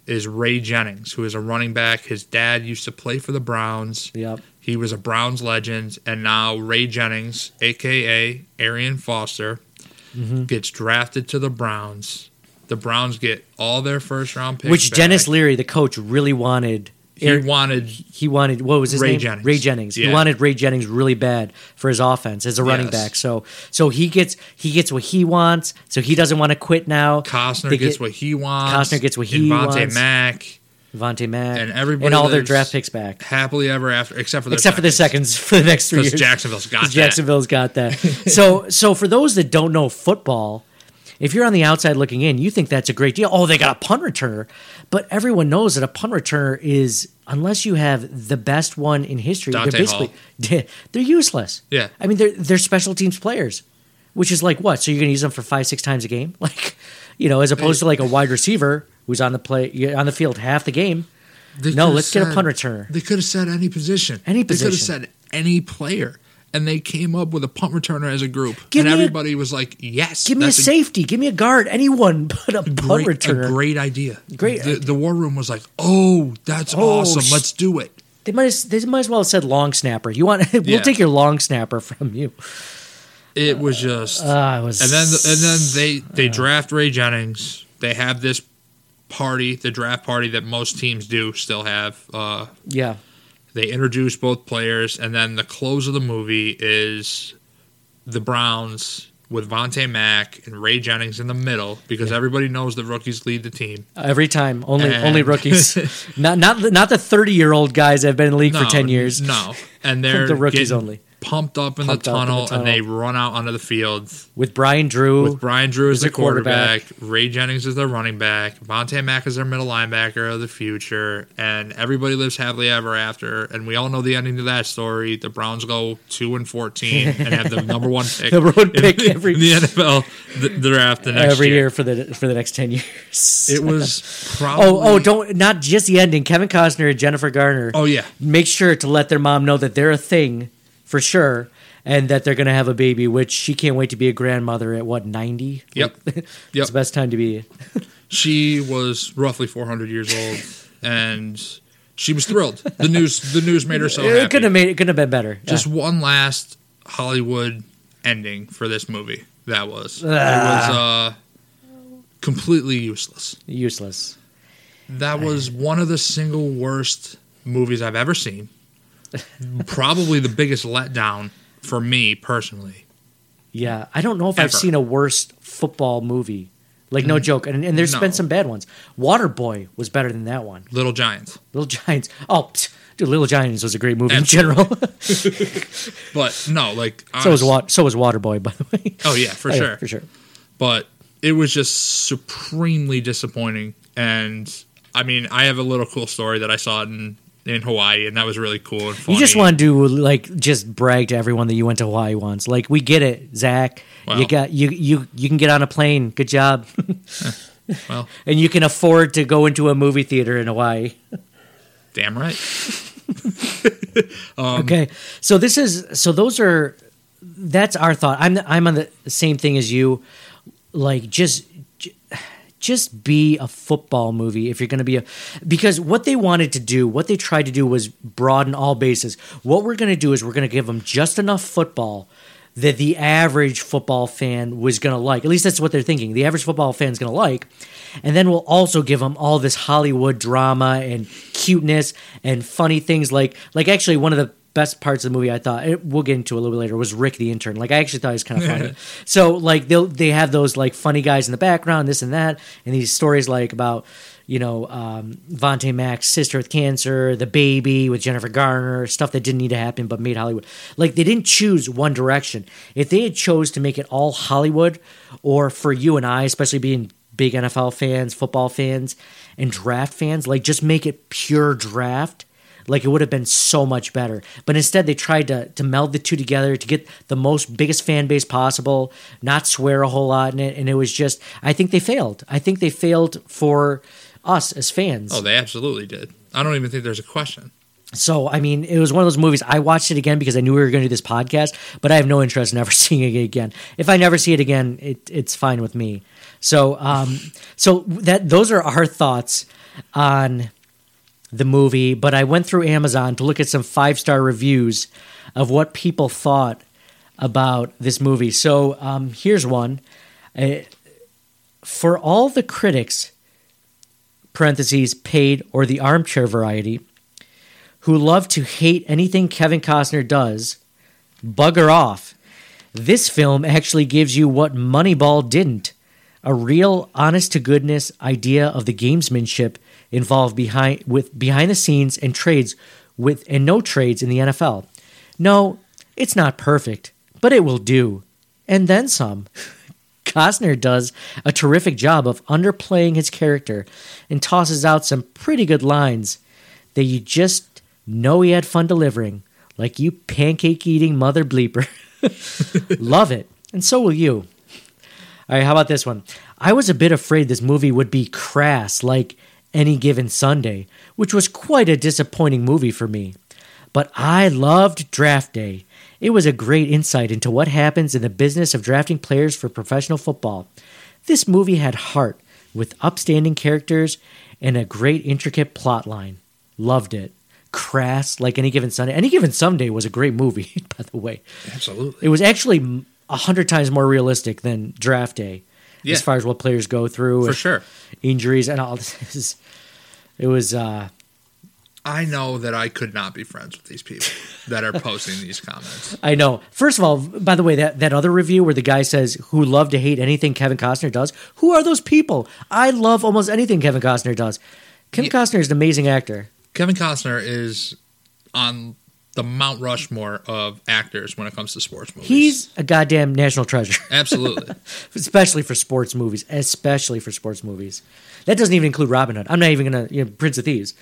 is Ray Jennings, who is a running back. His dad used to play for the Browns. Yep. He was a Browns legend, and now Ray Jennings, aka Arian Foster, Mm-hmm. gets drafted to the Browns. The Browns get all their first round picks. Which back. Denis Leary, the coach, really wanted. He Eric- wanted he wanted what was his Ray name? Jennings. Ray Jennings. He wanted Ray Jennings really bad for his offense as a running Yes. back. So so he gets he gets what he wants. So he doesn't want to quit now. Costner They gets get what he wants. Costner gets what he Vontae wants. Mack Vontae Mack and everybody and all their draft picks back, happily ever after, except for their except for the seconds for the next three years. Jacksonville's got that. Jacksonville's got that. so so for those that don't know football, if you're on the outside looking in, you think that's a great deal. Oh, they got a punt returner, but everyone knows that a punt returner is unless you have the best one in history, Dante they're basically they're useless. Yeah. I mean they're they're special teams players, which is like what? So you're going to use them for five six times a game, like you know, as opposed to like a wide receiver who's on the play on the field half the game. They No, let's get a said- punt returner. They could have said any position. Any position. They could have said any player. And they came up with a punt returner as a group. Give and me a- everybody was like, yes. Give me a safety, give me a guard, anyone but a punt great, returner. a great idea. Great The, the war room was like, oh, that's Oh, awesome. sh- Let's do it. They might as, they might as well have said long snapper. You want we'll Yeah. take your long snapper from you. It was just. It was and then and then they they draft Ray Jennings. They have this party, the draft party that most teams do still have. Uh, yeah. They introduce both players, and then the close of the movie is the Browns with Vontae Mack and Ray Jennings in the middle because everybody knows the rookies lead the team. Every time, only And- only rookies, not not the- not the thirty year old guys that have been in the league for ten years. No, and they're The rookies getting only. Pumped up in, Pumped the, up in the tunnel, tunnel. and they run out onto the field With Brian Drew, with Brian Drew as the the quarterback. quarterback, Ray Jennings as their running back, Vontae Mack as their middle linebacker of the future, and everybody lives happily ever after. And we all know the ending to that story. The Browns go two and fourteen and have the number one pick, Number one in- pick every- in the NFL th- draft the next every year. year for the for the next ten years. It was probably oh oh don't not just the ending. Kevin Costner and Jennifer Garner. oh yeah make sure to let their mom know that they're a thing for sure and that they're going to have a baby which she can't wait to be a grandmother at what 90 Yep. it's Yep. the best time to be. She was roughly 400 years old and she was thrilled. The news the news made her so it happy. could have made it could have been better just Yeah. one last hollywood ending for this movie. That was. It Ah. was uh completely useless. Useless. That was one of the single worst movies i've ever seen probably the biggest letdown for me personally. Yeah i don't know if i've seen a worse football movie. Like no mm. joke. And, and there's No. been some bad ones. Waterboy was better than that one. Little giants. Little giants. Oh pfft, dude little giants was a great movie in general. but no like so was Wa- so was waterboy by the way. Oh yeah for Oh, yeah, sure. for sure. But it was just supremely disappointing. And I mean, I have a little cool story that I saw in in Hawaii, and that was really cool. You just want to do like just brag to everyone that you went to Hawaii once. Like we get it, Zach. Well. You got you you you can get on a plane. Good job. well, and you can afford to go into a movie theater in Hawaii. damn right. okay. So this is so those are that's our thought. I'm I'm on the same thing as you. Like just just be a football movie if you're going to be a because what they wanted to do, what they tried to do was broaden all bases. What we're going to do is we're going to give them just enough football that the average football fan was going to like. At least that's what they're thinking. The average football fan is going to like. And then we'll also give them all this Hollywood drama and cuteness and funny things like like actually one of the best parts of the movie I thought it, we'll get into a little bit later was Rick the intern. Like I actually thought it was kind of funny. so like they they have those like funny guys in the background, this and that, and these stories like about you know um, Vontae Mack's sister with cancer, the baby with Jennifer Garner, stuff that didn't need to happen but made Hollywood. Like they didn't choose one direction. If they had chose to make it all Hollywood, or for you and I, especially being big NFL fans, football fans, and draft fans, like just make it pure draft like it would have been so much better. But instead, they tried to to meld the two together to get the most biggest fan base possible, not swear a whole lot in it, and it was just. I think they failed. I think they failed for us as fans. Oh, they absolutely did. I don't even think there's a question. So, I mean, it was one of those movies. I watched it again because I knew we were going to do this podcast, but I have no interest in ever seeing it again. If I never see it again, it, it's fine with me. So, um, so that those are our thoughts on the movie. But I went through Amazon to look at some five star reviews of what people thought about this movie. So, um, here's one. Uh, for all the critics, parentheses paid or the armchair variety who love to hate anything Kevin Costner does, bugger off. This film actually gives you what Moneyball didn't a real honest to goodness idea of the gamesmanship involved behind with behind the scenes and trades with and no trades in the NFL. No, it's not perfect, but it will do. And then some. Costner does a terrific job of underplaying his character and tosses out some pretty good lines that you just know he had fun delivering, like you pancake eating mother bleeper. Love it. And so will you. All right, how about this one? I was a bit afraid this movie would be crass like Any Given Sunday, which was quite a disappointing movie for me. But I loved Draft Day. It was a great insight into what happens in the business of drafting players for professional football. This movie had heart, with upstanding characters and a great intricate plot line. Loved it. Crass, like Any Given Sunday. Any Given Sunday was a great movie, by the way. Absolutely. It was actually a hundred times more realistic than Draft Day, Yeah. as far as what players go through, For sure. injuries and all this. It was uh, I know that I could not be friends with these people that are posting these comments. I know. First of all, by the way, that, that other review where the guy says who love to hate anything Kevin Costner does, who are those people? I love almost anything Kevin Costner does. Kevin Yeah. Costner is an amazing actor. Kevin Costner is on the Mount Rushmore of actors when it comes to sports movies. He's a goddamn national treasure, absolutely. especially for sports movies. Especially for sports movies. That doesn't even include Robin Hood. I'm not even gonna you know, Prince of Thieves.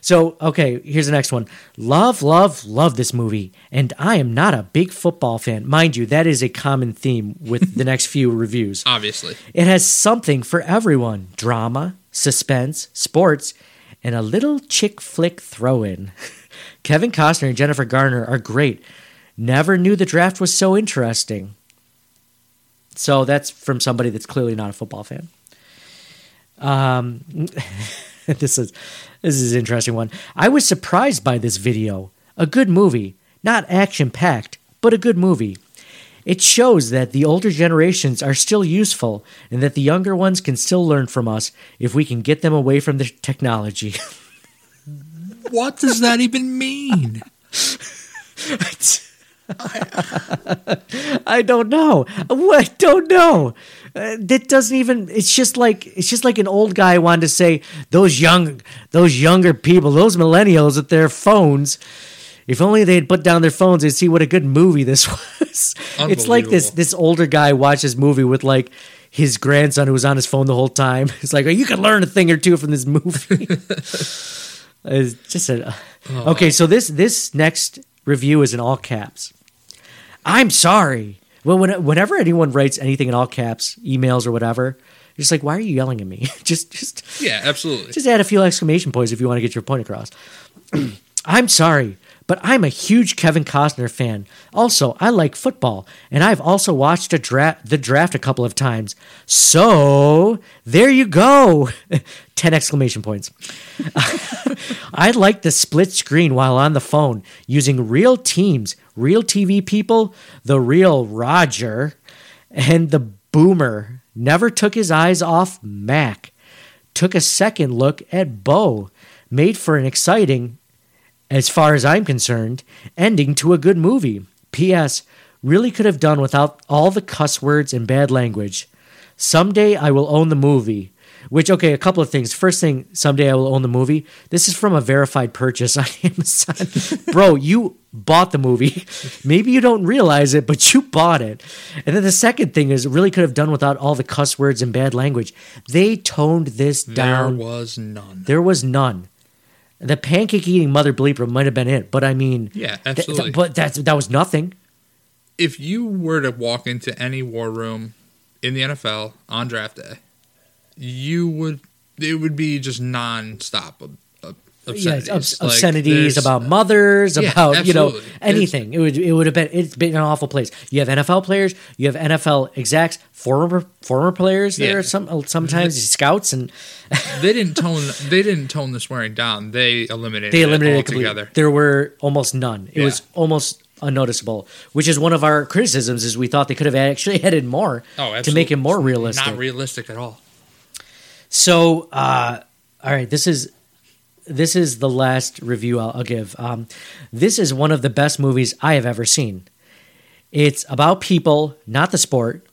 So okay, here's the next one. Love, love, love this movie, and I am not a big football fan, mind you. That is a common theme with the next few reviews. Obviously. It has something for everyone drama, suspense, sports, and a little chick flick throw in. Kevin Costner and Jennifer Garner are great. Never knew the draft was so interesting. So that's from somebody that's clearly not a football fan. Um, this is this is an interesting one. I was surprised by this video. A good movie, not action packed, but a good movie. It shows that the older generations are still useful and that the younger ones can still learn from us if we can get them away from the technology. What does that even mean? I don't know. I don't know. Uh, that doesn't even. It's just like it's just like an old guy wanted to say those young, those younger people, those millennials with their phones. If only they'd put down their phones, they'd see what a good movie this was. it's like this this older guy watched this movie with like his grandson who was on his phone the whole time. It's like, oh, you can learn a thing or two from this movie. it's just a oh. okay. So this this next review is in all caps. I'm sorry. Well, when, whenever anyone writes anything in all caps, emails or whatever, you're just like, why are you yelling at me? just, just, Yeah, absolutely. just add a few exclamation points if you want to get your point across. I'm sorry, but I'm a huge Kevin Costner fan. Also, I like football, and I've also watched dra- the draft a couple of times. So there you go. Ten exclamation points. I like the split screen while on the phone using real teams, real TV people, the real Roger, and the boomer never took his eyes off Mac. Took a second look at Bo, made for an exciting, as far as I'm concerned, ending to a good movie. P.S. Really could have done without all the cuss words and bad language. Someday I will own the movie. Which, okay, a couple of things. First thing, someday I will own the movie. This is from a verified purchase on Amazon. Bro, you bought the movie. Maybe you don't realize it, but you bought it. And then the second thing is, really could have done without all the cuss words and bad language. They toned this down. There was none. There was none. The pancake eating mother bleeper might have been it, but I mean, Yeah, th- th- absolutely. but that's that was nothing. if you were to walk into any war room in the NFL on draft day, you would it would be just nonstop ob- ob- Yeah, obscenities. obs- obscenities there's- about mothers, Yeah, about you know absolutely. anything. It would it would have been it's been an awful place. You have NFL players, you have NFL execs, former former players there. Yeah. Some sometimes scouts and they didn't tone they didn't tone the swearing down. They eliminated they eliminated it altogether. There were almost none. It Yeah. was almost unnoticeable, which is one of our criticisms. Is we thought they could have actually added more Oh, to make it more realistic. Not realistic at all. So, uh, all right, this is this is the last review I'll, I'll give. Um, this is one of the best movies I have ever seen. It's about people, not the sport.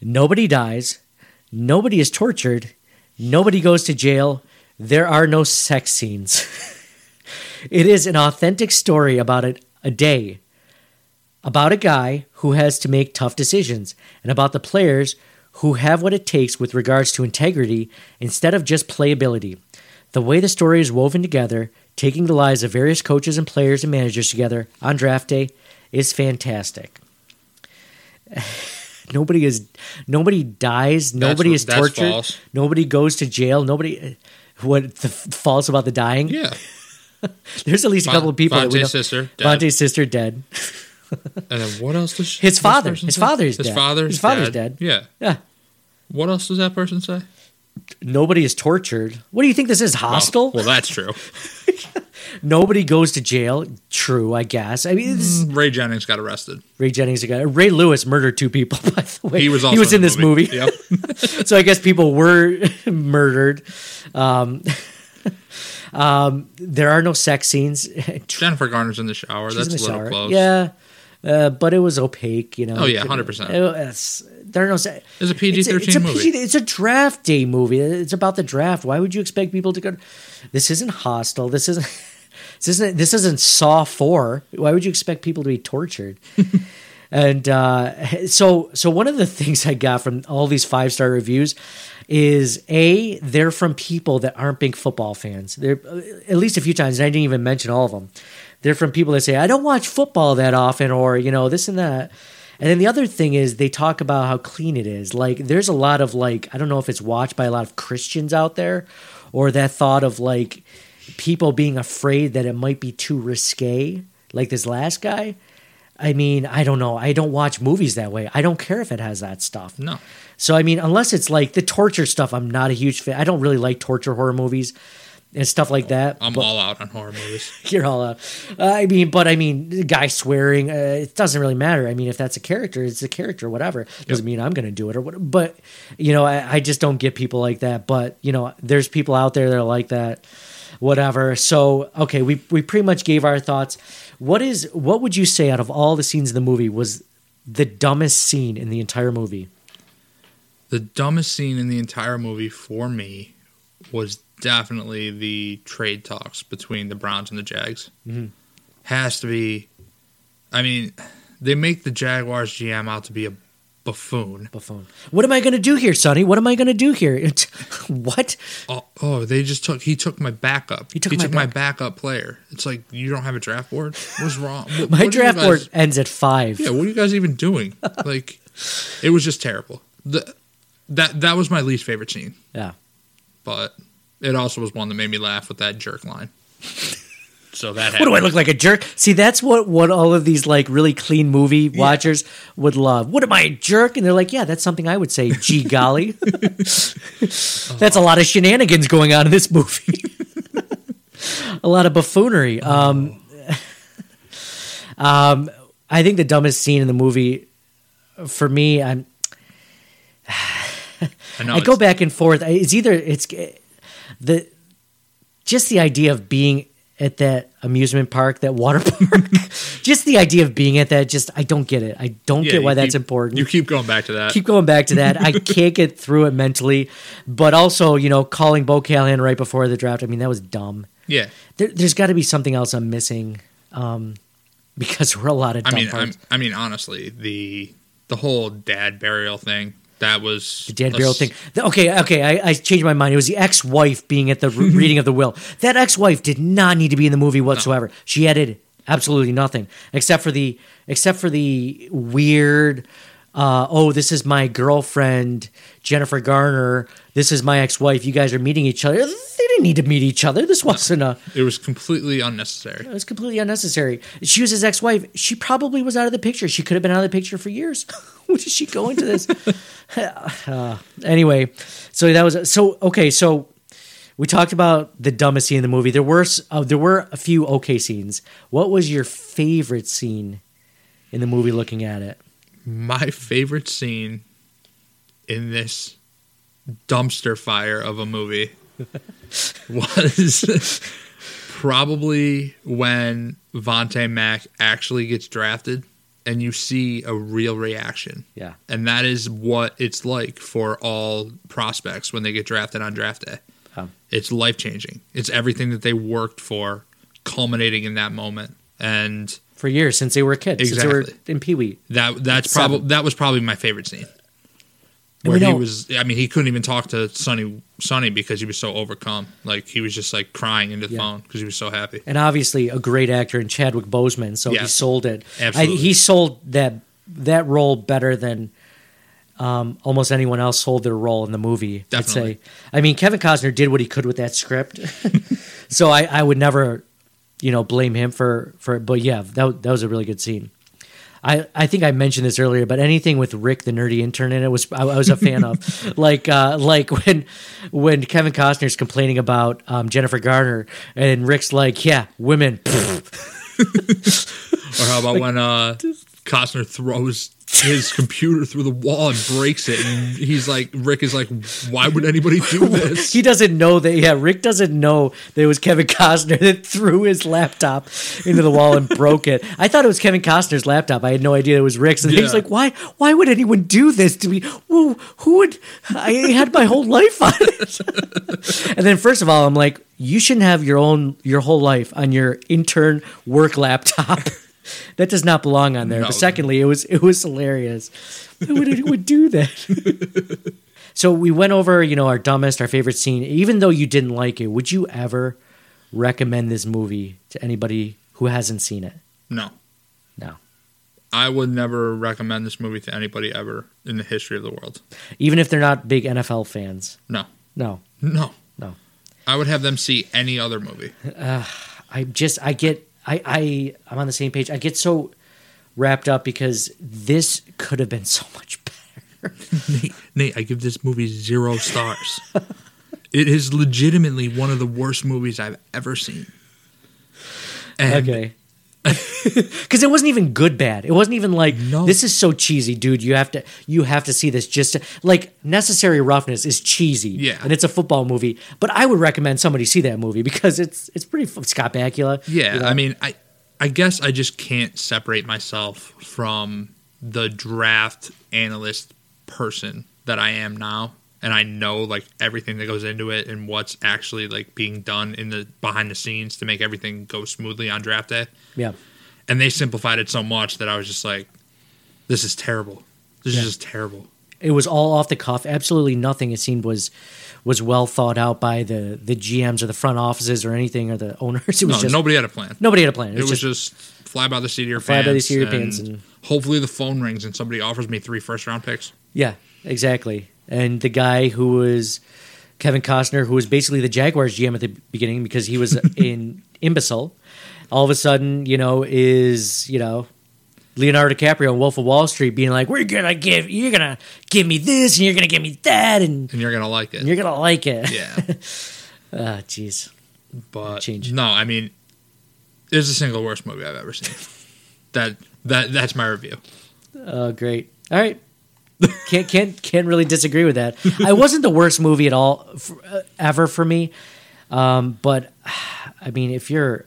Nobody dies. Nobody is tortured. Nobody goes to jail. There are no sex scenes. it is an authentic story about a, a day, about a guy who has to make tough decisions, and about the players who have what it takes with regards to integrity instead of just playability. The way the story is woven together, taking the lives of various coaches and players and managers together on draft day, is fantastic. nobody is nobody dies, nobody what- is that's tortured, false. nobody goes to jail, nobody what the false about the dying? Yeah. There's at least a couple of people that we know. Sister. Dead. Vontae's sister dead. And then what else does she, His father. His say? father's his dead. Father's His father's dead. dead. Yeah. Yeah. What else does that person say? Nobody is tortured. What do you think this is? Hostel? Well, that's true. Nobody goes to jail. True, I guess. I mean, this, Ray Jennings got arrested. Ray Jennings got Ray Lewis murdered two people. By the way, He was also he was in, the this movie. Yep. so I guess people were murdered. Um, um, there are no sex scenes. Jennifer Garner's in the shower. She's that's the a little shower. close. Yeah, uh, but it was opaque. You know. Oh, yeah, 100%. It was- there are no. It's a PG-13 it's a, movie. PG It's a draft day movie. It's about the draft. Why would you expect people to go? This isn't Hostel. This isn't. This isn't. This isn't Saw Four. Why would you expect people to be tortured? and uh, so, so one of the things I got from all these five star reviews is a they're from people that aren't big football fans. They're at least a few times. And I didn't even mention all of them. They're from people that say I don't watch football that often, or you know this and that. And then the other thing is they talk about how clean it is. Like there's a lot of like I don't know if it's watched by a lot of Christians out there, or that thought of like people being afraid that it might be too risque, like this last guy. I mean, I don't know. I don't watch movies that way. I don't care if it has that stuff. No. So I mean, unless it's like the torture stuff, I'm not a huge fan. I don't really like torture horror movies and stuff like that. I'm but all out on horror movies. you're all out. Uh, I mean, but I mean, the guy swearing, uh, it doesn't really matter. I mean, if that's a character, it's a character, whatever. Doesn't mean I'm going to do it or what. But you know, I, I just don't get people like that. But you know, there's people out there that are like that. Whatever. So okay, we we pretty much gave our thoughts. What is what would you say out of all the scenes in the movie was the dumbest scene in the entire movie? The dumbest scene in the entire movie for me was definitely the trade talks between the Browns and the Jags. Mhm. Has to be. I mean, they make the Jaguars GM out to be a buffoon. Buffoon. What am I going to do here, Sonny? What am I going to do here? What? Oh, oh, they just took. He took my backup. He took he my took my backup player. It's like you don't have a draft board. What's wrong? What- My what draft guys- board ends at five. Yeah, what are you guys even doing? like, it was just terrible. The, that that was my least favorite scene, yeah. but it also was one that made me laugh with that jerk line. So that What do I look like a jerk? See, that's what what all of these like really clean movie watchers would love. What am I a jerk? And they're like, yeah, that's something I would say. Gee golly, that's a lot of shenanigans going on in this movie. a lot of buffoonery. Um, um, I think the dumbest scene in the movie, for me, I'm I know. I go back and forth. It's either it's the just the idea of being at that amusement park, that water park. just the idea of being at that. Just I don't get it. I don't yeah, get why that's keep- important. You keep going back to that. keep going back to that. I can't get through it mentally. But also, you know, calling Bo Callahan right before the draft. I mean, that was dumb. yeah, There, there's got to be something else I'm missing. Um, because we're a lot of I dumb mean. I mean, honestly, the the whole dad burial thing that was The burial s- thing. Okay, okay, I, I changed my mind. It was the ex-wife being at the re- reading of the will. That ex-wife did not need to be in the movie whatsoever. She added absolutely nothing except for the except for the weird uh, "Oh, this is my girlfriend Jennifer Garner. This is my ex-wife. You guys are meeting each other." Didn't need to meet each other. This wasn't a. It was completely unnecessary. It was completely unnecessary. She was his ex-wife. She probably was out of the picture. She could have been out of the picture for years. what did she go into this? Uh, anyway, so that was so okay. So we talked about the dumbest scene in the movie. There were uh, there were a few okay scenes. What was your favorite scene in the movie? Looking at it, My favorite scene in this dumpster fire of a movie was probably when Vontae Mack actually gets drafted and you see a real reaction. yeah, And that is what it's like for all prospects when they get drafted on draft day. Huh. It's life changing. It's everything that they worked for culminating in that moment. And for years since they were kids, since they were Exactly. in Pee Wee. that that's probably that was probably my favorite scene. Where he was I mean he couldn't even talk to Sonny Sonny because he was so overcome. Like he was just like crying into the Yeah. phone because he was so happy. and obviously a great actor in Chadwick Boseman. So he sold it. I, he sold that that role better than um, almost anyone else sold their role in the movie. Definitely. I'd say. I mean, Kevin Costner did what he could with that script, so I, I would never, you know, blame him for for. But yeah, that that was a really good scene. I, I think I mentioned this earlier, but anything with Rick the nerdy intern in it was I, I was a fan of. Like uh, like when when Kevin Costner's complaining about um, Jennifer Garner and Rick's like, yeah, women. Or how about when uh Costner throws his computer through the wall and breaks it and he's like Rick is like why would anybody do this? he doesn't know that. Yeah, Rick doesn't know that it was Kevin Costner that threw his laptop into the wall and broke it. I thought it was Kevin Costner's laptop. I had no idea it was Rick's. And he's like, "Why? Why would anyone do this to me? Who, who would? I had my whole life on it." and then, first of all, I'm like, "You shouldn't have your own your whole life on your intern work laptop." That does not belong on there. No. But secondly, it was it was hilarious. Who would who would do that? So we went over, you know, our dumbest, our favorite scene. Even though you didn't like it, would you ever recommend this movie to anybody who hasn't seen it? No. No. I would never recommend this movie to anybody ever in the history of the world. Even if they're not big NFL fans. No. No. No. No. I would have them see any other movie. I just I get I I I'm on the same page. I get so wrapped up because this could have been so much better. Nate, Nate, I give this movie zero stars. it is legitimately one of the worst movies I've ever seen. And Okay. Because it wasn't even good bad. It wasn't even like No. this is so cheesy, dude. You have to you have to see this just to, like necessary roughness is cheesy. Yeah. and it's a football movie. But I would recommend somebody see that movie because it's it's pretty Scott Bakula. Yeah, you know? I mean, I I guess I just can't separate myself from the draft analyst person that I am now, and I know like everything that goes into it and what's actually like being done in the behind the scenes to make everything go smoothly on draft day. yeah. And they simplified it so much that I was just like, this is terrible. This Yeah. is just terrible. It was all off the cuff. Absolutely nothing. It seemed was was well thought out by the the GMs or the front offices or anything or the owners. It was No, just nobody had a plan. nobody had a plan. It was just fly by the seat of your Fly pants. by the seat of your and pants and- hopefully the phone rings and somebody offers me three first round picks. Yeah, exactly. And the guy who was Kevin Costner, who was basically the Jaguars GM at the beginning because he was an imbecile, all of a sudden, you know, is you know Leonardo DiCaprio in Wolf of Wall Street being like, "We're gonna give, you're gonna give me this, and you're gonna give me that, and, And you're gonna like it. and you're gonna like it." yeah. Ah, jeez. but Change. no, I mean, it's the single worst movie I've ever seen. that that that's my review. Oh, great. All right. Can't can't can't really disagree with that. I wasn't the worst movie at all for, uh, ever for me, um, but I mean, if you're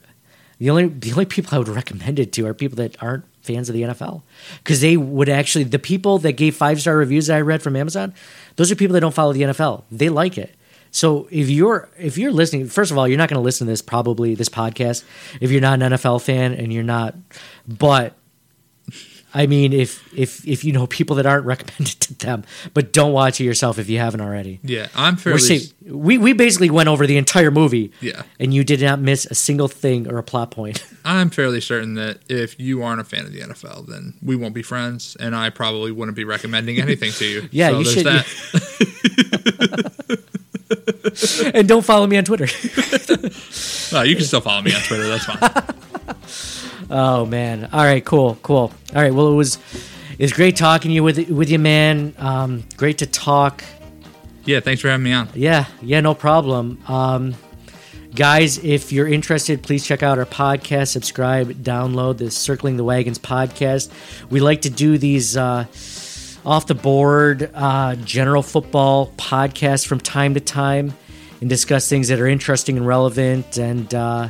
the only the only people I would recommend it to are people that aren't fans of the NFL because they would actually the people that gave five star reviews that I read from Amazon, those are people that don't follow the NFL. They like it. So if you're if you're listening, first of all, you're not going to listen to this probably this podcast if you're not an NFL fan and you're not, but I mean, if if if you know people that aren't recommended to them, but don't watch it yourself if you haven't already. Yeah, I'm fairly. safe. We we basically went over the entire movie. Yeah. and you did not miss a single thing or a plot point. I'm fairly certain that if you aren't a fan of the NFL, then we won't be friends, and I probably wouldn't be recommending anything to you. Yeah, so you there's should- that. and don't follow me on Twitter. Well, you can still follow me on Twitter. That's fine. Oh man! All right, cool, cool. All right, well, it was it was great talking to you with with you, man. Um, great to talk. Yeah, thanks for having me on. Yeah, yeah, no problem. Um, guys, if you're interested, please check out our podcast, subscribe, download the Circling the Wagons podcast. We like to do these uh, off the board uh, general football podcasts from time to time and discuss things that are interesting and relevant and uh,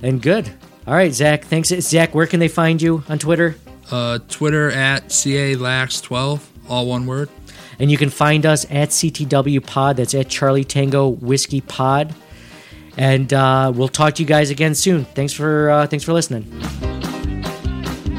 and good. All right, Zach. Thanks, Zach. Where can they find you on Twitter? Uh, Twitter at CALax12, all one word. And you can find us at CTW Pod. That's at Charlie Tango Whiskey Pod. And uh, we'll talk to you guys again soon. Thanks for uh, thanks for listening.